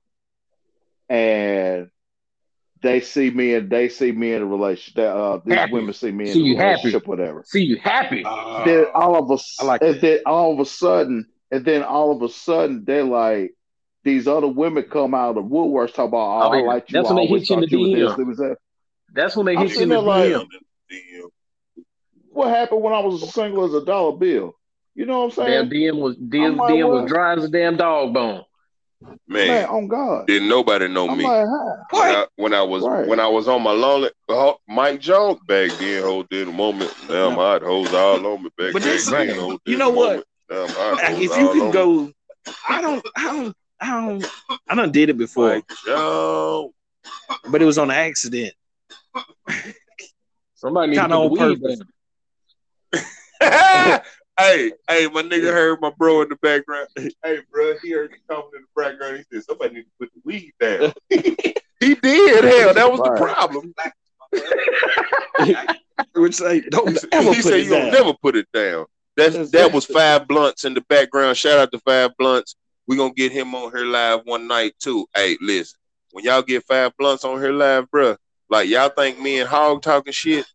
and they see me and they see me in a relationship. Uh, these Happy. women see me in See a you happy. relationship, whatever. See you happy. then all of a I like and then all of a sudden, and then all of a sudden, they're like, these other women come out of the woodworks talk about, oh, Oh, I like you. That's I when they hit you in the you this, DM. that. That's when they I'm hit you in the there like- DM. Damn. What happened when I was single as a dollar bill? You know what I'm saying? Damn saying? DM was DM, I'm like, DM was what? dry as a damn dog bone. Man, Man, on God. didn't nobody know I'm me. like, when I, when I was Right. when I was on my lonely oh, Mike Jones back then, hold in a moment. Now my hot hoes all on me back But then. that's- then, hold you know what? moment. Now my hot hoes if you can on me. go, I don't, I don't, I don't, I done did it before, Mike Jones. but it was on accident. Somebody need to Kinda put the on weed purpose. Down. hey, hey, my nigga heard my bro in the background. Hey, bro, he heard me talking in the background. He said, somebody need to put the weed down. he did. Hell, that was the problem. Would say, don't He ever said, it you don't down. never put it down. That, That's that was Five Blunts in the background. Shout out to Five Blunts. We're going to get him on here live one night, too. Hey, listen, when y'all get Five Blunts on here live, bruh, like y'all think me and Hog talking shit,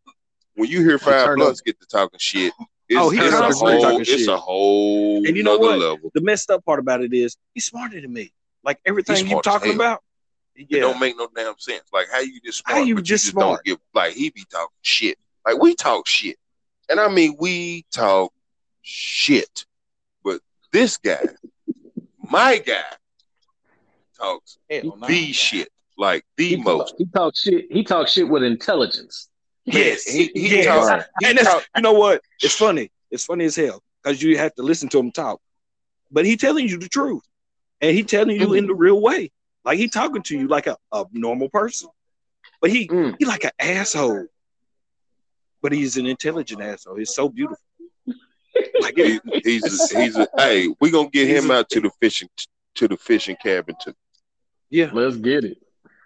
when you hear Five turn Blunts get to talking shit, it's, Oh, he it's, a, whole, talking it's shit. a whole And you know what? level. The messed up part about it is he's smarter than me. Like everything you smart as talking hell. about. It don't make no damn sense. Like how you just How smart, you but just you just smart? don't give like he be talking shit. Like we talk shit. And I mean we talk shit. But this guy, my guy, talks Hell, the shit. Like the He most. talk, he talks shit. He talk shit with intelligence. Yes. he, he yes. talk- he and that's, talk- you know what? It's funny. It's funny as hell because you have to listen to him talk. But he telling you the truth, and he telling you in the real way. Like he talking to you like a, a normal person. But he Mm. he like an asshole. But he's an intelligent asshole. He's so beautiful. Like he- he's a, he's a hey, we gonna get He's him a- out to the fishing to the fishing cabin too. yeah. Let's get it.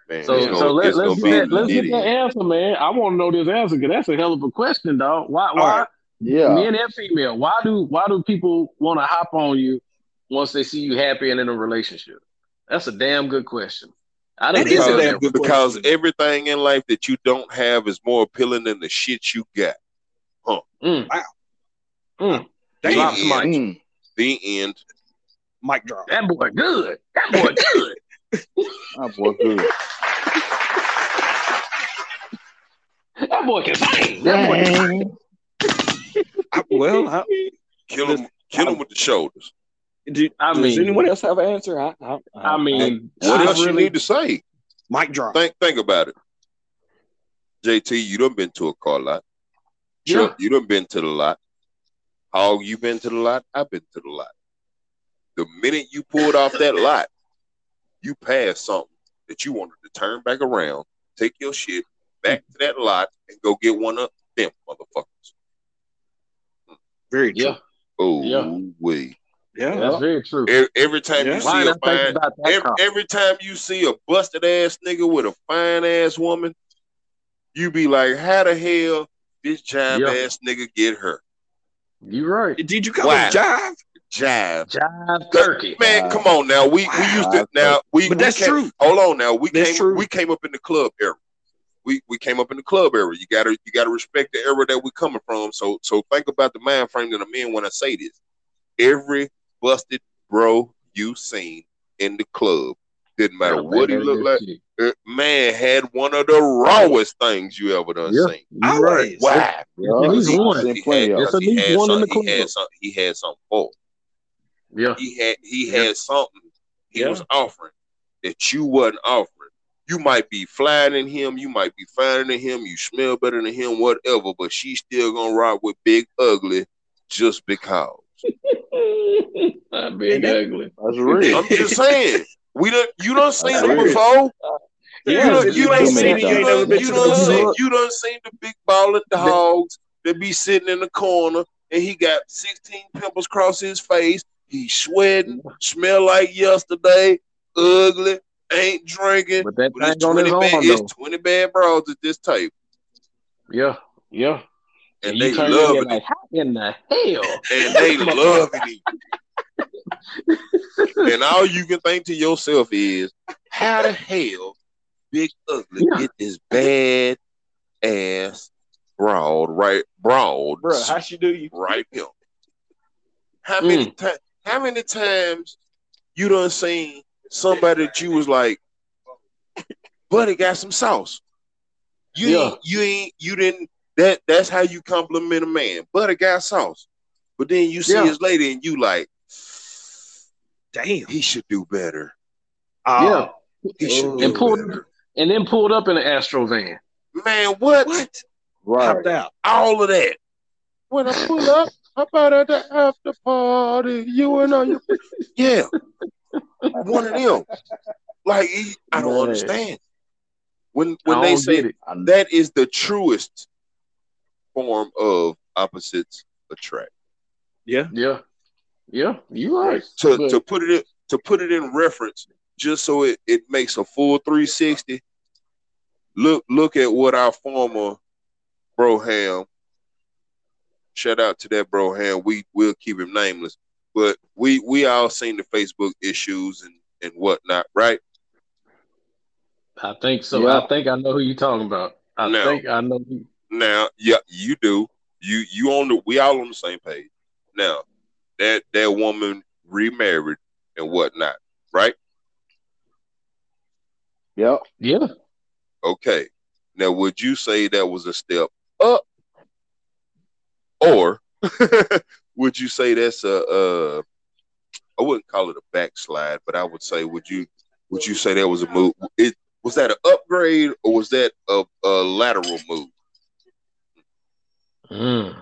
Man, So, gonna, so let, it's let's get be that, let's get that answer, man. I want to know this answer because that's a hell of a question, dog. Why? Why? right. Yeah. Men and female. Why do why do people want to hop on you once they see you happy and in a relationship? That's a damn good question. I That didn't is a think damn good that. because question. everything in life that you don't have is more appealing than the shit you got. Mm. Wow. Mm. Damn. Drops Yeah. Mm. The end. Mic drop. That boy good. That boy good. That boy good. that boy can sing. That boy can sing. I- well, I, Kill him. Kill him with the shoulders. do, I does mean- anyone else have an answer? I, I, I mean, What I else really, you need to say? mic drop. Think. Think about it. JT, you done been to a car lot. Chuck, you done been to the lot. How you been to the lot. I've been to the lot. The minute you pulled off that lot, you passed something that you wanted to turn back around, take your shit back to that lot, and go get one of them motherfuckers. Very true. yeah, Oh, Yeah. we. Yeah. that's very true. Every, every time Yeah. you Why see a fine, every, every time you see a busted ass nigga with a fine ass woman, you be like, how the hell this jive Yeah. ass nigga get her? You right. Did you call Wow. it jive? Jive. Jive turkey. Man, Wow. come on now. We we used to now we But we that's came- true. Hold on now. We That's came true. we came up in the club era. We we came up in the club era. You gotta you gotta respect the era that we're coming from. So so think about the mind frame that I'm in when I say this. Every busted bro you seen in the club, didn't matter what he looked like, uh, man had one of the rawest things you ever done Yeah. seen. You right. Always. Wow. Yeah. At least He- one. he had- of It's at he had one in some- the He had some. He had something for. Yeah. He had he Yeah. had something he Yeah. was offering that you wasn't offering. You might be flyer than him, you might be finer than him, you smell better than him, whatever, but she's still gonna ride with Big Ugly just because. Not big And that- ugly. That's real. I'm just saying. We done you done seen That's it real. before. You Yeah, done, it's you too done seen times. you You ain't never done, you to done the seen you done seen the big ball dogs that be sitting in the corner and he got 16 pimples across his face. He sweating, smell like yesterday, ugly, ain't drinking. But that But it's thing on 20 his bad, arm it's 20 bad bros at this table. Yeah. Yeah. And you they turn your head like, it. how in the hell? And they loving it. and all you can think to yourself is, how the hell Big Ugly Yeah. get this bad ass broad right broad Bro, how she do you? right here? How many mm. times? How many times you done seen somebody that you was like, buddy got some sauce? You Yeah. ain't, you ain't you didn't that that's how you compliment a man. Buddy got sauce. But then you see Yeah. his lady and you like, Damn. he should do better. Oh, He should do And pulled better. and then pulled up in an Astro van. Man, what? What? Right. Hopped out. All of that. When I pull up, how about at the after party? You and all your Yeah. One of them. Like I don't Man. understand. When when they say it. That is the truest form of opposites attract. Yeah. Yeah. Yeah. You right. To But- to put it in, to put it in reference, just so it, it makes a full 360. Look look at what our former bro Broham. Shout out to that Broham. We will keep him nameless, but we we all seen the Facebook issues and and whatnot, right? I think so. Yeah. I think I know who you're talking about. I No. think I know. Who, Now, yeah, you do. You you on the we all on the same page. Now, that that woman remarried and whatnot, right? Yep. yeah. Okay. Now, would you say that was a step up, or would you say that's a, uh, wouldn't call it a backslide, but I would say, would you would you say that was a move? It was that an upgrade or was that a, a lateral move? Mm.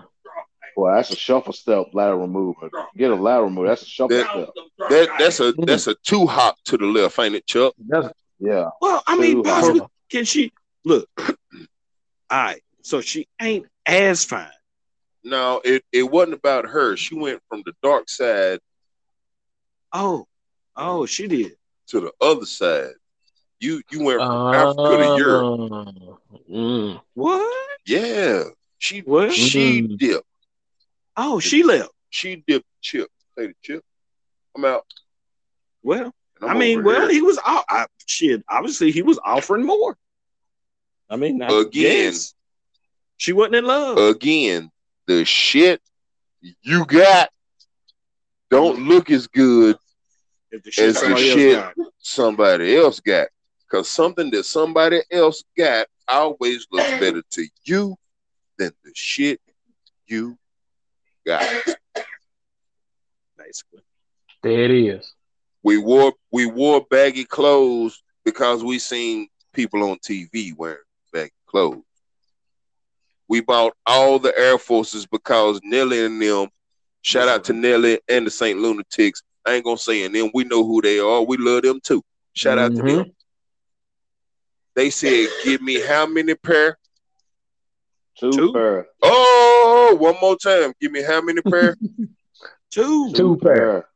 Well, that's a shuffle step lateral movement. Get a lateral move. That's a shuffle That- step. That that's a that's a two hop to the left, ain't it, Chuck? That's Yeah. Well, I mean, Two possibly can she look? All right, so she ain't as fine. No, it, it wasn't about her. She went from the dark side Oh, oh, she did. to the other side. You you went from Africa to Europe. Uh, mm. What? Yeah. She What? she Mm. dipped. Oh, she left. She dipped chip. Say the chip. I'm out. Well, and I I'm mean, well, here. he was out. I, shit, obviously, he was offering more. I mean, I Again. guess she wasn't in love. again, the shit you got don't look as good if the as the somebody else shit got. somebody else got. Cause something that somebody else got always looks better to you than the shit you got. basically. There it is. We wore we wore baggy clothes because we seen people on TV wearing baggy clothes. We bought all the Air Forces because Nelly and them, shout out to Nelly and the St. Lunatics. I ain't gonna say and them, we know who they are. We love them too. Shout out to Mhm. them. They said, give me how many pair? Two, Two. pair. Oh, one more time. Give me how many pair? Two. Two pair.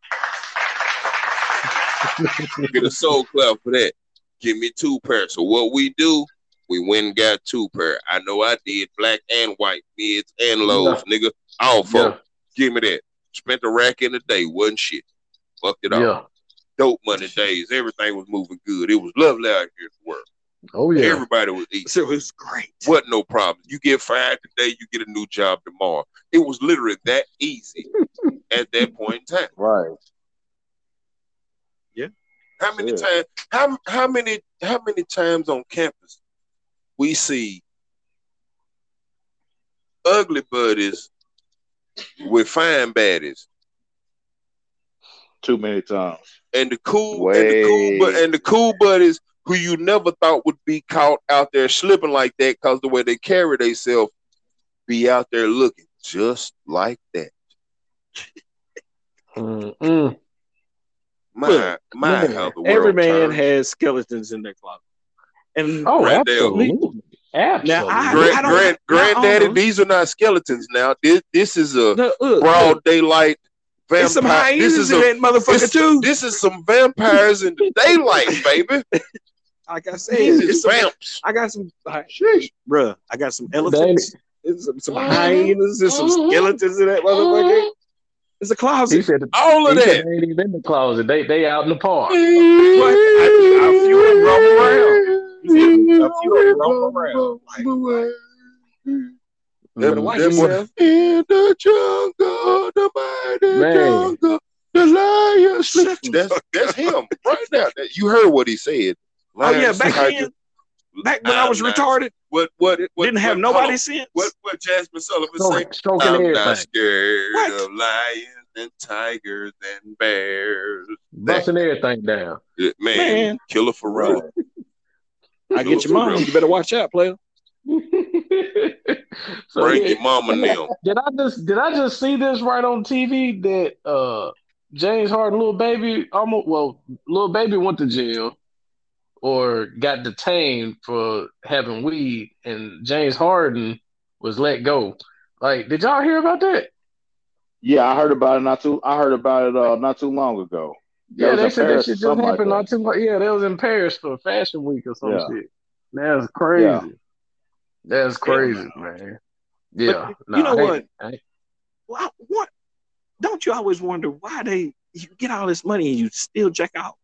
Get a soul clap for that. Give me two pair. So what we do, we went and got two pair. I know I did black and white, mids and lows, nigga. All four. Yeah. Give me that. Spent a rack in the day, wasn't shit. Fucked it off. Yeah. Dope money days. Everything was moving good. It was lovely out here to work. Oh yeah. Everybody was eating. So it was great. Wasn't no problem. You get fired today, you get a new job tomorrow. It was literally that easy at that point in time. Right. Yeah. How many Yeah. times? How how many how many times on campus we see ugly buddies with fine baddies, Too many times. and the cool and the cool bu- and the cool buddies who you never thought would be caught out there slipping like that because the way they carry themselves, be out there looking just like that. Mm-mm. My Look, my man, how the world Every man turns. has skeletons in their closet. And Oh, Granddale. absolutely. Absolutely. Now, I- Grand, I grand, granddaddy, hold on. these are not skeletons now. This this is a look, look, broad look, daylight vampire. there's some hyenas this is in a, that motherfucker this, too. this is some vampires in the daylight, baby. like I said, These it's is some, vamps. I got some, uh, Sheesh. bruh, I got some elephants. There's some, some hyenas. There's some Mhm. skeletons in that motherfucker. It's a He closet. said, All of that. they ain't even in the closet. They they out in the park. What? I, I feel it roam around. You feel me? I feel it roam around. Like, Them- better watch them yourself. In the jungle, the mighty Man. jungle, the lion sleep. That's that's him right now. That- You heard what he said. Oh yeah, back sleep. then, back when I was I'm not- retarded, What what, what didn't have what, nobody hold on. sense. What what Jazmine Sullivan say? Stroking, stroking I'm everything. not scared What? of lions and tigers and bears. Busting everything down. Man, Man. killer for real. I get your mom. You better watch out, player. so Bring yeah, your mama now. did I just did I just see this right on TV that uh James Harden little baby almost well little baby went to jail or got detained for having weed and James Harden was let go. Like, did y'all hear about that? Yeah, I heard about it not too. I heard about it uh, not too long ago. That Yeah, they in said that Paris shit just something like happened not too much. Yeah, they was in Paris for Fashion Week or some Yeah. shit. That's crazy. Yeah. That's crazy, man. Yeah. But you know I- what? I- Well, what? Don't you always wonder why they you get all this money and you still check out?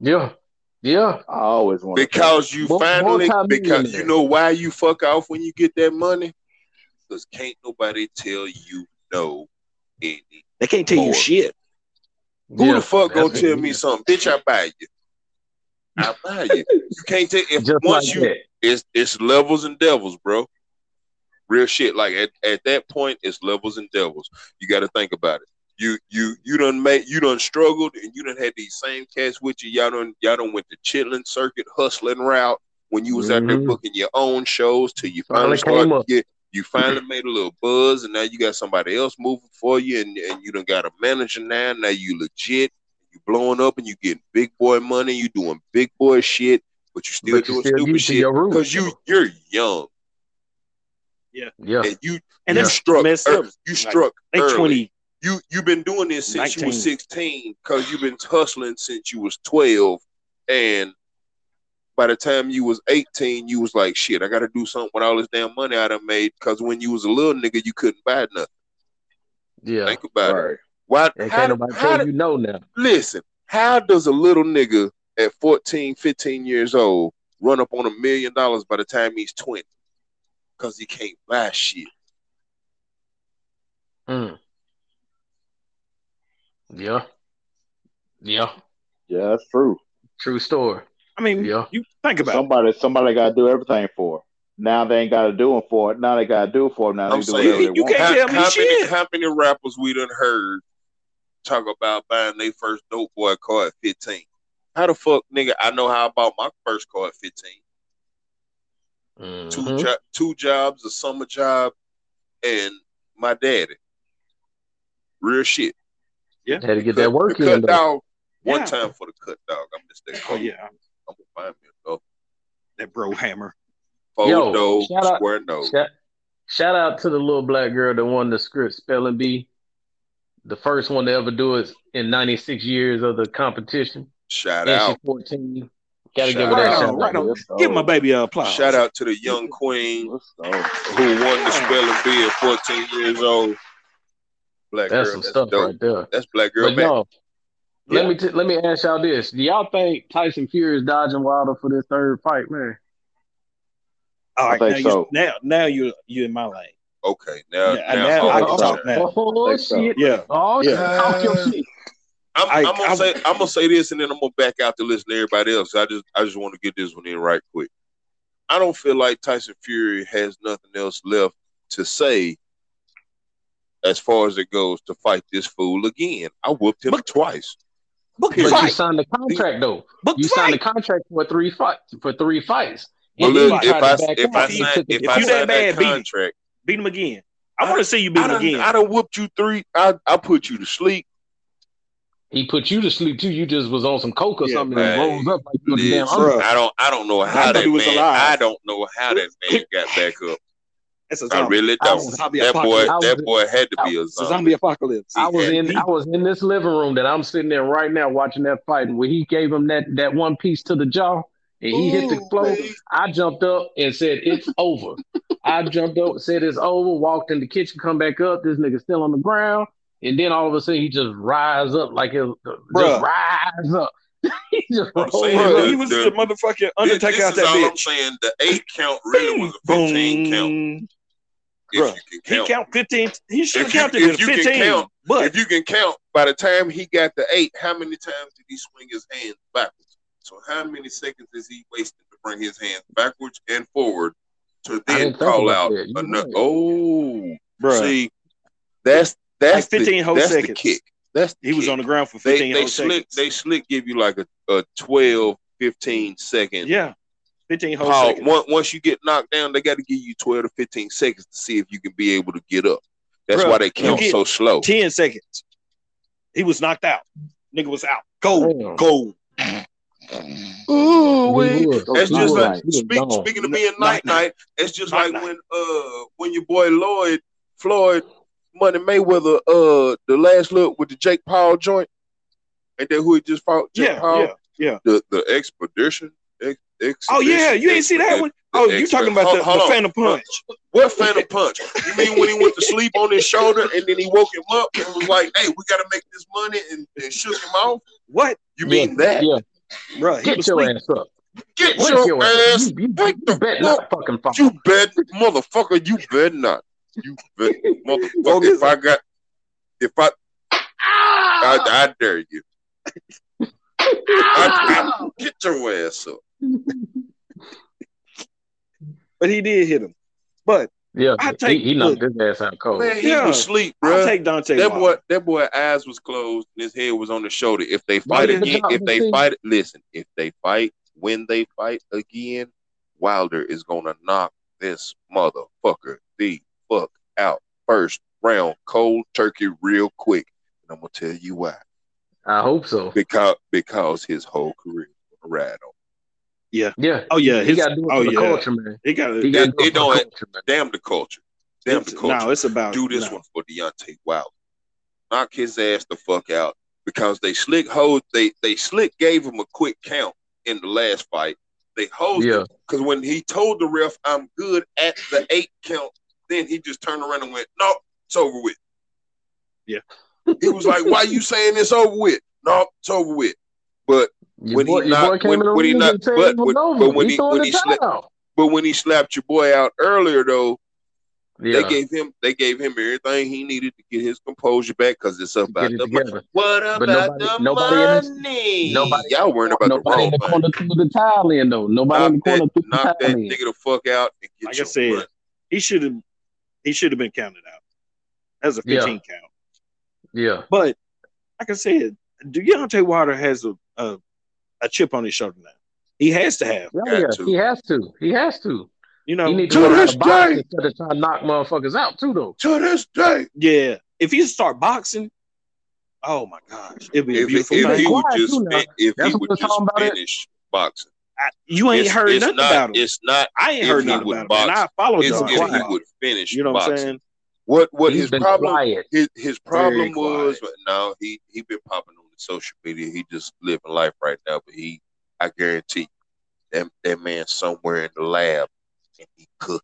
yeah. Yeah. I always want Because you More- finally, multi-millionaire. because you know why you fuck off when you get that money? Because can't nobody tell you no any. They can't tell you shit. Who yeah. the fuck gonna tell me something? Bitch, I buy you. I buy you. You can't take if Just once like you that. it's it's levels and devils, bro. Real shit. Like at, at that point, it's levels and devils. You got to think about it. You you you done made you done struggled and you done had these same cats with you. Y'all done y'all done went the chitlin circuit hustling route when you was out there Mhm. booking your own shows till you Finally finally came started to up. get you finally made a little buzz and now you got somebody else moving for you and, and you don't got a manager now. Now you legit, you blowing up and you getting big boy money, you doing big boy shit, but you still But doing still stupid shit because you you're young Yeah. Yeah. And you And you struck messed ear- up. you struck They early. twenty. You you've been doing this since you 19. was 16 because you've been hustling since you was 12 and by the time you was 18 you was like shit I got to do something with all this damn money I done made because when you was a little nigga you couldn't buy nothing Yeah. think about it Right. why And how, can't nobody how tell do- you no now. listen how does a little nigga at 14 15 years old run up on a million dollars by the time he's 20 because he can't buy shit Mm. Yeah. Yeah. Yeah, that's true. True story. I mean, Yeah. you think about it. Somebody, somebody got to do everything for. 'em. Now they ain't got to do it for it. Now they got to do it for. 'em. Now I'm they do saying, whatever they you want. can't how, tell me how many shit. how many rappers we done heard talk about buying their first dope boy car at 15? How the fuck, nigga? I know how I bought my first car at 15. 2 Mhm. jo- two jobs, a summer job, and my daddy. Real shit. Yeah, had to get that work in. cut though. dog. One Yeah. time for the cut dog. I missed that. Oh yeah, I'm gonna find me a dog. that bro hammer. Four Yo, nose, shout out- square nose. Shout, shout out to the little black girl that won the Scripps spelling bee. The first one to ever do it in 96 years of the competition. Shout And out. she's 14. Gotta Shout give her that out. shout on, out. right on. Give my baby a applause. Shout out to the young queen who won the spelling bee at 14 years old. Black That's girl, some that's stuff dope. right there. That's black girl But no, let Yeah. me t- let me ask y'all this: Do y'all think Tyson Fury is dodging Wilder for this third fight, man? All I think now, so. now, now you you in my lane. Okay, now, Yeah, now, now oh, I can oh, talk shit. now. Oh think so. shit! Yeah, Oh Yeah. shit! Talk your shit. I'm, I- I'm gonna I- say I'm gonna say this, and then I'm gonna back out to listen to everybody else. I just I just want to get this one in right quick. I don't feel like Tyson Fury has nothing else left to say as far as it goes to fight this fool again. I whooped him But- twice. Book But you signed the contract though. Book You signed the contract for three fights for three fights. Well, look, if I if. I sign took if I you that sign that bad, beat him. contract, Beat him again. I want to see you beat I him again. I done whooped you three. I I put you to sleep. He put you to sleep too. You just was on some coke or Yeah, something and man. rose up like you was a damn Listen, hungry. I don't I don't know how thought that was man. alive. I don't know how that man got back up. That's a I zombie. really don't. was- zombie That boy, apocalypse. I was- that boy had to be a zombie. zombie apocalypse. I was in he- I was in this living room that I'm sitting in right now watching that fight, and when he gave him that that one piece to the jaw and he hit the floor, man. I jumped up and said it's over. I jumped up, said it's over, walked in the kitchen, come back up. This nigga still on the ground, and then all of a sudden he just rise up like it just rise up. he just I'm saying, up. the- he was the- the motherfucking Undertaker this out is that all I'm bitch. saying. The eight count really was a 15 count. Boom. If Bruh, you He can count. count 15. He should have If you- counted if it you can 15. count- but If you can count, by the time he got the eight, how many times did he swing his hands backwards? So how many seconds is he wasting to bring his hands backwards and forward to then call out that. You're another? Oh, bro, see, that's that's Like 15 the, whole that's the seconds. kick. That's the he was on the ground for they 15 they whole slick seconds. they slick give you like a, a 12 15 second yeah, 15 whole pause. seconds. Once, once you get knocked down they got to give you 12 to 15 seconds to see if you can be able to get up that's Bruh, why they you count so slow 10 seconds. He was knocked out. Nigga was out. Cold. Damn. Cold. Ooh, He was. It's just like speak, speaking of being night Night-night. night. It's just Night like night. when uh when your boy Lloyd Floyd Money Mayweather uh the last look with the Jake Paul joint? And then who he just fought? Jake Yeah, Paul? yeah, yeah. The the expedition. Ex, Oh yeah, you ain't see that one? Oh, you talking about the, the Phantom Punch? What Phantom Punch? You mean when he went to sleep on his shoulder and then he woke him up and was like, "Hey, we got to make this money," and, and shook him off? What, You mean yeah, that? Yeah, bro? Get your sleeping. ass up. Get Wake your, your ass. You, you, Wake you bet not fucking fall. You bet, motherfucker. You bet not. You bet, motherfucker. If I got, if I, I, I dare you. Ah! I, I, get your ass up. But he did hit him. But Yeah, I he, take- he knocked his ass out cold. Man, he Yeah. was asleep, I'll bro. take Deontay. That Wilder. boy, that boy, eyes was closed and his head was on the shoulder. If they fight did again, the if they doctor fight, listen, if they fight, when they fight again, Wilder is gonna knock this motherfucker the fuck out first round, cold turkey, real quick. And I'm gonna tell you why. I hope so. Because because his whole career is gonna ride on. Yeah. Yeah. Oh yeah, he his, got to do it oh for the yeah, culture, man. he got He to. got to do it it for don't- the culture, man. Damn the culture. Damn the culture. No, it's about do this no. one for Deontay Wilder. Knock his ass the fuck out because they slick hold they they slick gave him a quick count in the last fight. They hold Yeah. because when he told the ref I'm good at the eight count, then he just turned around and went, No, it's over with. Yeah. He was like, Why you saying it's over with? No, it's over with. But Your When he boy, your knocked- when- when he ring knocked- but- but- but when he, he- when he slipped- but when he slapped your boy out earlier though, Yeah. they gave him they gave him everything he needed to get his composure back because it's about Get it the money. together. What about But nobody- the nobody in this- money? nobody- Y'all worrying about the Nobody in wrong the thing. corner threw the towel in though. Nobody in the Knock corner that, threw the knock towel that in. nigga the fuck out and get Like I your said, money. he should have. He should have been counted out. That's a Yeah. 15 count. Yeah. But like I said, Deontay Wilder has a, a a chip on his shoulder now. He has to have. Yeah, yeah. to. He has to. He has to. You know, he needs to to learn this how to box day. instead of trying to knock motherfuckers out too, though. To this day, yeah. If he start boxing, oh my gosh, it'd be if, beautiful if thing. he would just too if That's he would just talking it. finish boxing, I- you ain't it's, heard it's nothing not, about him. It's not. I ain't heard nothing would about him. And I box, followed It's y'all. if he would finish. You know what I'm saying? What what He's his been problem? quiet. His his problem Very was quiet. no, he he been popping on the social media. He just living life right now. But he, I guarantee, you, that that man somewhere in the lab and he cooking.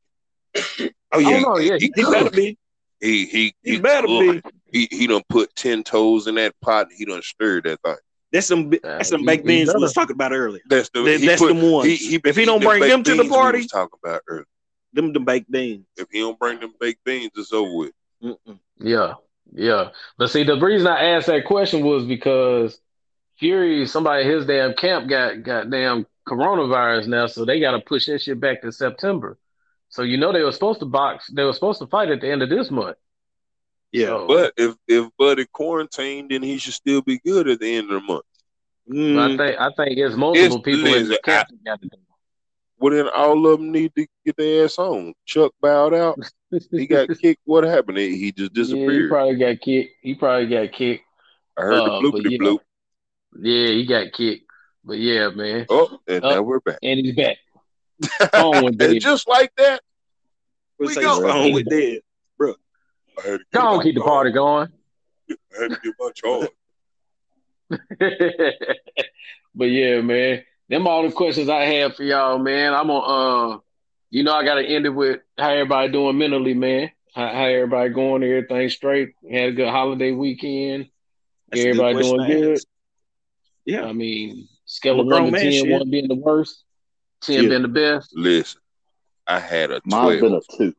Oh Oh yeah, oh, no, yeah, he, he, he better be. He he He better be. He he done put ten toes in that pot. and He done stirred that thing. That's some. bi- That's some he- baked beans we better. was talking about earlier. That's the That- that's put, them ones. He, he If he don't bring them to the beans we party- was talking about earlier. Them the baked beans. If he don't bring them baked beans, it's over with. Mm-mm. Yeah, yeah. But see, the reason I asked that question was because Fury, somebody in his damn camp got got damn coronavirus now, so they got to push that shit back to September. So you know they were supposed to box, they were supposed to fight at the end of this month. Yeah. So, But if if Buddy quarantined, then he should still be good at the end of the month. Mm, I think I think it's multiple It's- people in the camp that got to do. Well, then all of them need to get their ass on. Chuck bowed out. He got kicked. What happened? He, he just Yeah, he disappeared. probably got kicked. He probably got kicked. I heard uh, the but bloopity yeah. bloop. Yeah, he got kicked. But yeah, man. Oh, and Oh. now we're back. And he's back. On with and just like that, we we go. strong with dead. Bro. I had to get Go on, keep the party going. I had to get my charge. but yeah, man, them all the questions I have for y'all, man. I'm on. Uh, you know, I got to end it with how everybody doing mentally, man. How, how everybody going? Everything straight? Had a good holiday weekend. That's a good Everybody doing good. Yeah. I mean, scale I'm of one to ten, shit. one being the worst, ten Shit. being the best. Listen, I had a Mine's been twelve. a two.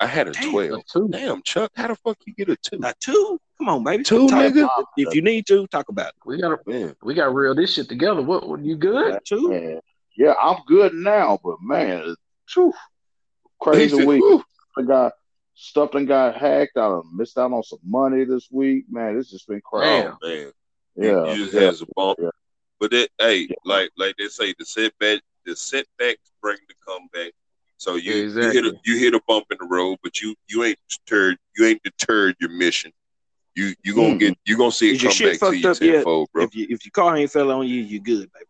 I had a Damn. twelve. A two. Damn, Chuck, how the fuck you get a two? A two? Come on, baby. Two, nigga? If you need to, talk about it. We got to Man, we got to reel this shit together. What? what you good? Two? Man, yeah, I'm good now, but man, it's- phew, crazy said, week. "Whew." I got stuff and got hacked. I done missed out on some money this week. Man, this has been crazy. Oh man, Yeah, you just yeah, had a bump. yeah. But that, hey, Yeah. like like they say, the setback, the setbacks bring the comeback. So you, you hit a you hit a bump in the road, but you you ain't deterred you ain't deterred your mission. You you gonna Mm. get you gonna see it your come shit back to fucked you up yet? tenfold, bro. If you if your car ain't fell on you, you good, baby.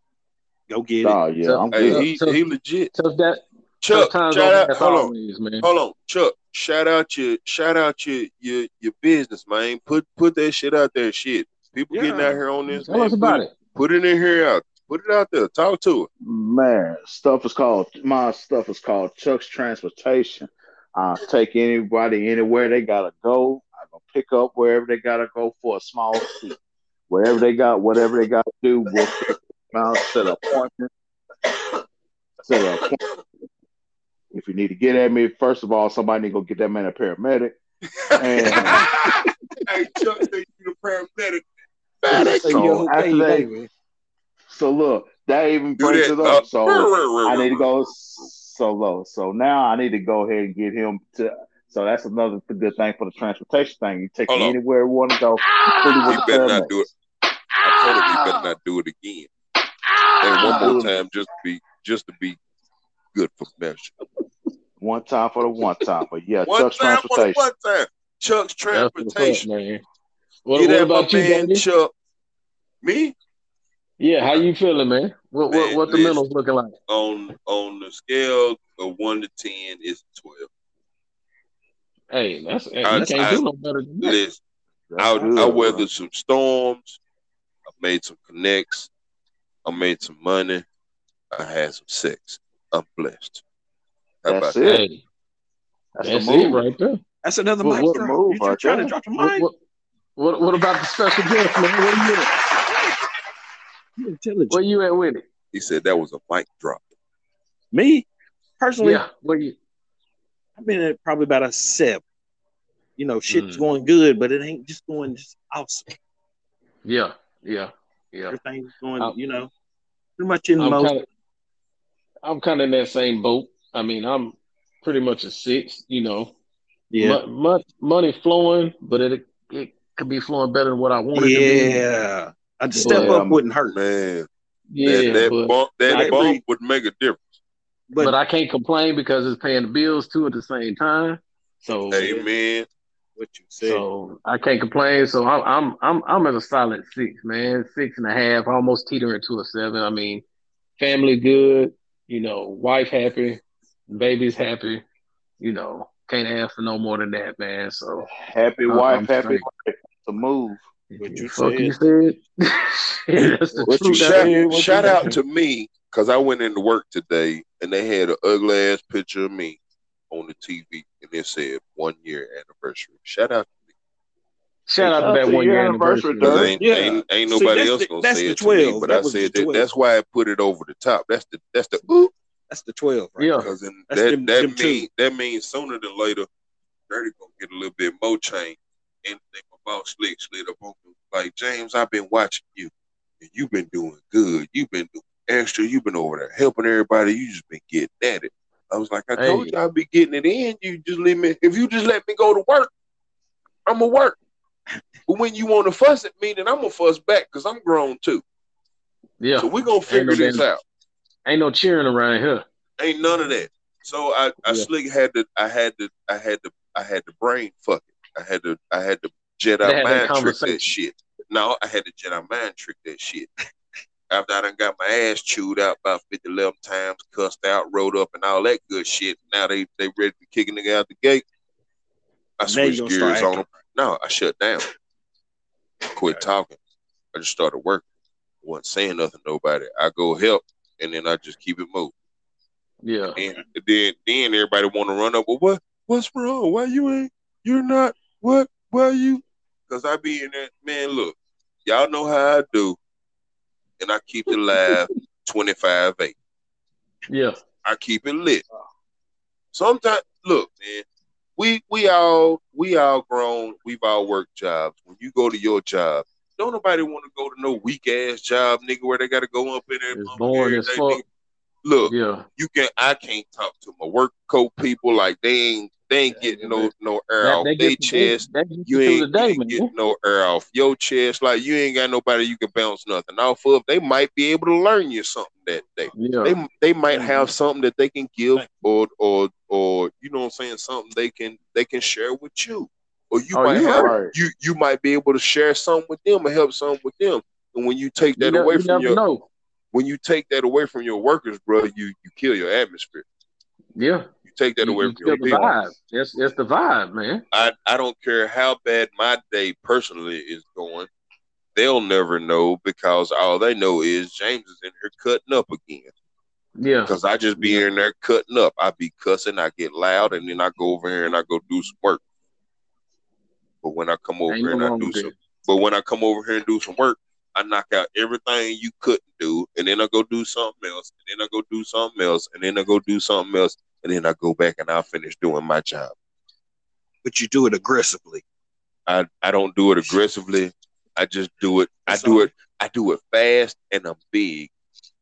Go get it. Nah, yeah, So- I'm Hey, good. he So- he legit. Tough that. Chuck, tough shout over out. as Hold on, always, man. hold on, Chuck. shout out your shout out your your your business, man. Put put that shit out there, shit. People getting out here on this. Tell man. us about put it. Put it in here out. Put it out there. Talk to it. Man, stuff is called my stuff is called Chuck's Transportation. Uh, take anybody anywhere they gotta go. I'm gonna pick up wherever they gotta go for a small fee. Wherever they got whatever they gotta do, we'll out, set an appointment. Set an appointment. If you need to get at me, first of all, somebody need to go get that man a paramedic. And hey, Chuck said you the paramedic. Say So after that- so look, that even brings it up. Uh, So I need to go so low. So now I need to go ahead and get him to. So that's another good thing for the transportation thing. You take Hold me on. anywhere we want to go. Ah! Pretty He better not do it. I told him he better not do it again. Ah! And one more time, just to be just to be good for measure. One time for the one time, but yeah, One Chuck's time for the transportation. one time. Chuck's That's transportation. man. What, Get what about my you, man baby? Chuck. Me Yeah, how you feeling, man? What what, Man, what the listen. mentals looking like? on on the scale of one to ten is twelve. Hey, that's hey, I- you can't I- do no better than that. Listen, That's I, good, I bro. weathered some storms. I made some connects. I made some money. I had some sex. I'm blessed. How That's about it. that? Hey, That's, that's the it move. right there. That's another What- mic what drop. move You just right trying there? to drop the What, mic? what, what, what about the special guest, man? Where you at? You intelligent. Where you at with it? He said that was a mic drop. Me, personally, Yeah, where you? I've been at probably about a seven. You know, shit's Mm. going good, but it ain't just going just awesome. Yeah, yeah, yeah. Everything's going, I'm- you know, pretty much in I'm most. kind of, I'm kind of in that same boat. I mean, I'm pretty much a six. You know, yeah. Mo- mo- money flowing, but it it could be flowing better than what I wanted to be. Yeah. A step Yeah, up wouldn't hurt. Man, Yeah, that, that but bump that I bump agree. would make a difference. But, but I can't complain because it's paying the bills too at the same time. So Amen. what you said. So I can't complain. So I'm I'm I'm I'm at a solid six, man, six and a half, almost teetering to a seven. I mean, family good, you know, wife happy, baby's happy, you know, can't ask for no more than that, man. So Happy I'm- wife, I'm happy straight. life. The move. What you fuck said. you said. yeah, What you said. Shout, shout out to me because I went into work today and they had an ugly ass picture of me on the TV and it said one year anniversary. Shout out to me. Shout out to that one year anniversary, anniversary. Ain't, Yeah. ain't, ain't nobody that's else the- gonna that's say the it to me, 12. but That I said that. That's why I put it over the top. That's the that's the ooh. That's the 12. Right Yeah. Because that them- that them mean that means sooner than later, Dirty gonna get a little bit more change. And then my boss slick slid up on me like James, I've been watching you, and you've been doing good. You've been doing extra. You've been over there helping everybody. You just been getting at it. I was like, I told Hey. you I'd be getting it in. You just let me. If you just let me go to work, I'm gonna work. But when you want to fuss at me, then I'm gonna fuss back because I'm grown too. Yeah. So we gonna figure no this out. Ain't no cheering around here. Ain't none of that. So I, I Yeah. slick had to, I had to, I had to, I had to brain fuck it. I had to, I had to Jedi had mind trick that shit. No, I had to Jedi mind trick that shit. After I done got my ass chewed out about 50, 11 times, cussed out, rolled up, and all that good shit. Now they they ready to kick a nigga out the gate. I Now switched gears on them. No, I shut down. Quit talking. I just started working. I wasn't saying nothing to nobody. I go help, and then I just keep it moving. Yeah. And then then everybody want to run up. Well, what what's wrong? Why you ain't? You're not. What? Why you? Because I be in there, man. Look, y'all know how I do, and I keep it live twenty five eight. Yeah. I keep it lit. Sometimes, look, man, we we all we all grown. We've all worked jobs. When you go to your job, don't nobody want to go to no weak ass job, nigga, where they got to go up in there. It's boring as fuck. nigga. Look, Yeah. you can I can't talk to my work co people like they ain't they ain't getting no no air That, off they their chest. That gets You you ain't, the day, ain't getting no air off your chest. Like you ain't got nobody you can bounce nothing off of. They might be able to learn you something that day. Yeah. They they might have something that they can give or or or you know what I'm saying something they can they can share with you. Or you Oh, might you have right. you you might be able to share something with them or help something with them. And when you take that never, away you from never your know. when you take that away from your workers, bro, you you kill your atmosphere. Yeah. Take that You- away from your people. vibe. It's it's the vibe, man. I, I don't care how bad my day personally is going. They'll never know because all they know is James is in here cutting up again. Yeah. Because I just be in there cutting up. I be cussing, I get loud, and then I go over here and I go do some work. But when I come over Ain't here and I do some, but when I come over here and do some work, I knock out everything you couldn't do, and then I go do something else, and then I go do something else, and then I go do something else, and then I go back and I finish doing my job. But you do it aggressively. I, I don't do it aggressively. I just do it. I do it. I do it fast and I'm big.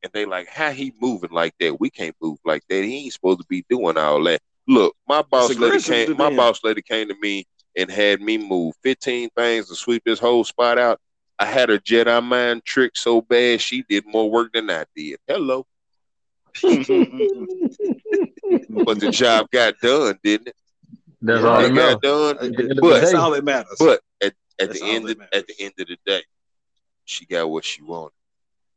And they like, how he moving like that? We can't move like that. He ain't supposed to be doing all that. Look, my boss lady came. My boss lady came to me and had me move 15 things to sweep this whole spot out. I had a Jedi mind trick so bad she did more work than I did. Hello, Mm-hmm. but the job got done, didn't it? That's Yeah, all It that got matters. done. At the end of the But- That's all that matters. But at, at That's the all end of, at the end of the day, she got what she wanted.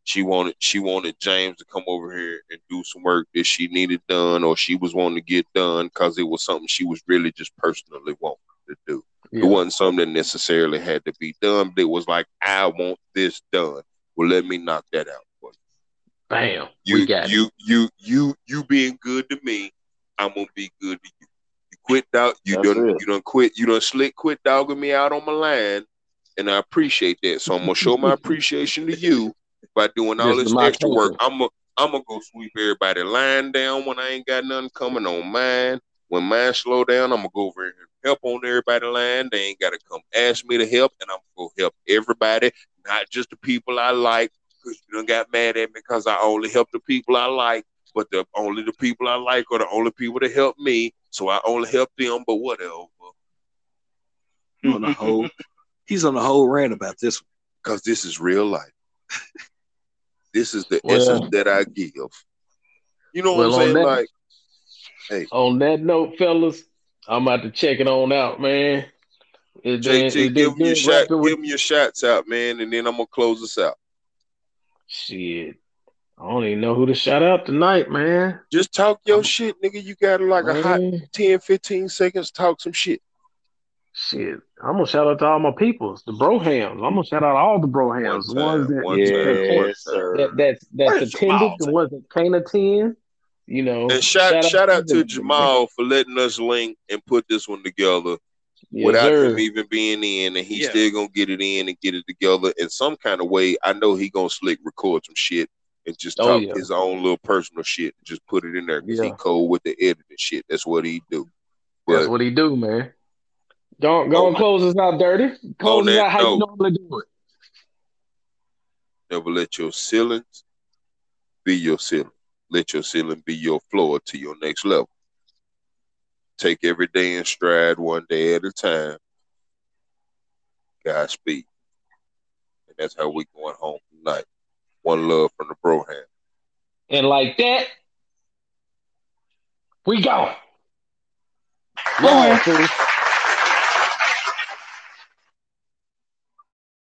She wanted she wanted James to come over here and do some work that she needed done, or she was wanting to get done because it was something she was really just personally wanting to do. It wasn't something that necessarily had to be done, but it was like, I want this done. Well, let me knock that out for you. Bam. You we got it. you you you you being good to me, I'm gonna be good to you. You quit dog you That's done it. you done quit you done slick quit dogging me out on my line, and I appreciate that. So I'm gonna show my appreciation to you by doing all This this extra work. I'm gonna I'm gonna go sweep everybody line down when I ain't got nothing coming on mine. When mine slow down, I'm gonna go over here and help on everybody line. They ain't gotta come ask me to help, and I'm gonna go help everybody, not just the people I like. Cause you done got mad at me because I only help the people I like, but the only the people I like are the only people that help me. So I only help them, but whatever. on the whole, he's on the whole rant about this. Because this is real life. this is the Well- essence that I give. You know what Well, I'm on saying? that- Like, hey, On that note, fellas, I'm about to check it on out, man. It's JT, it's give me your shot, with give me your shots out, man, and then I'm gonna close this out. Shit. I don't even know who to shout out tonight, man. Just talk your shit, nigga. You got like a hot Man, 10, 15 seconds, talk some shit. Shit. I'm gonna shout out to all my peoples, the brohams. I'm gonna shout out all the brohams, the One ones time, that one that time, can't- one Yes, time. that that's that's Where's attended, Jamal the ones that can't attend. You know, And shout shout out to Jamal for letting us link and put this one together Yes, without sir. him even being in, and he's Yeah. still gonna get it in and get it together in some kind of way. I know he gonna slick record some shit and just Oh, talk yeah. his own little personal shit and just put it in there because he Yeah. cold with the editing shit. That's what he do. That's what he do, man. Go, go Oh, and close us out, dirty. Close out how you normally do it. never let your ceilings be your ceiling. Let your ceiling be your floor to your next level. Take every day in stride, one day at a time. Godspeed. And that's how we going home tonight. One love from the Broham. And like that, we go. Love, fool.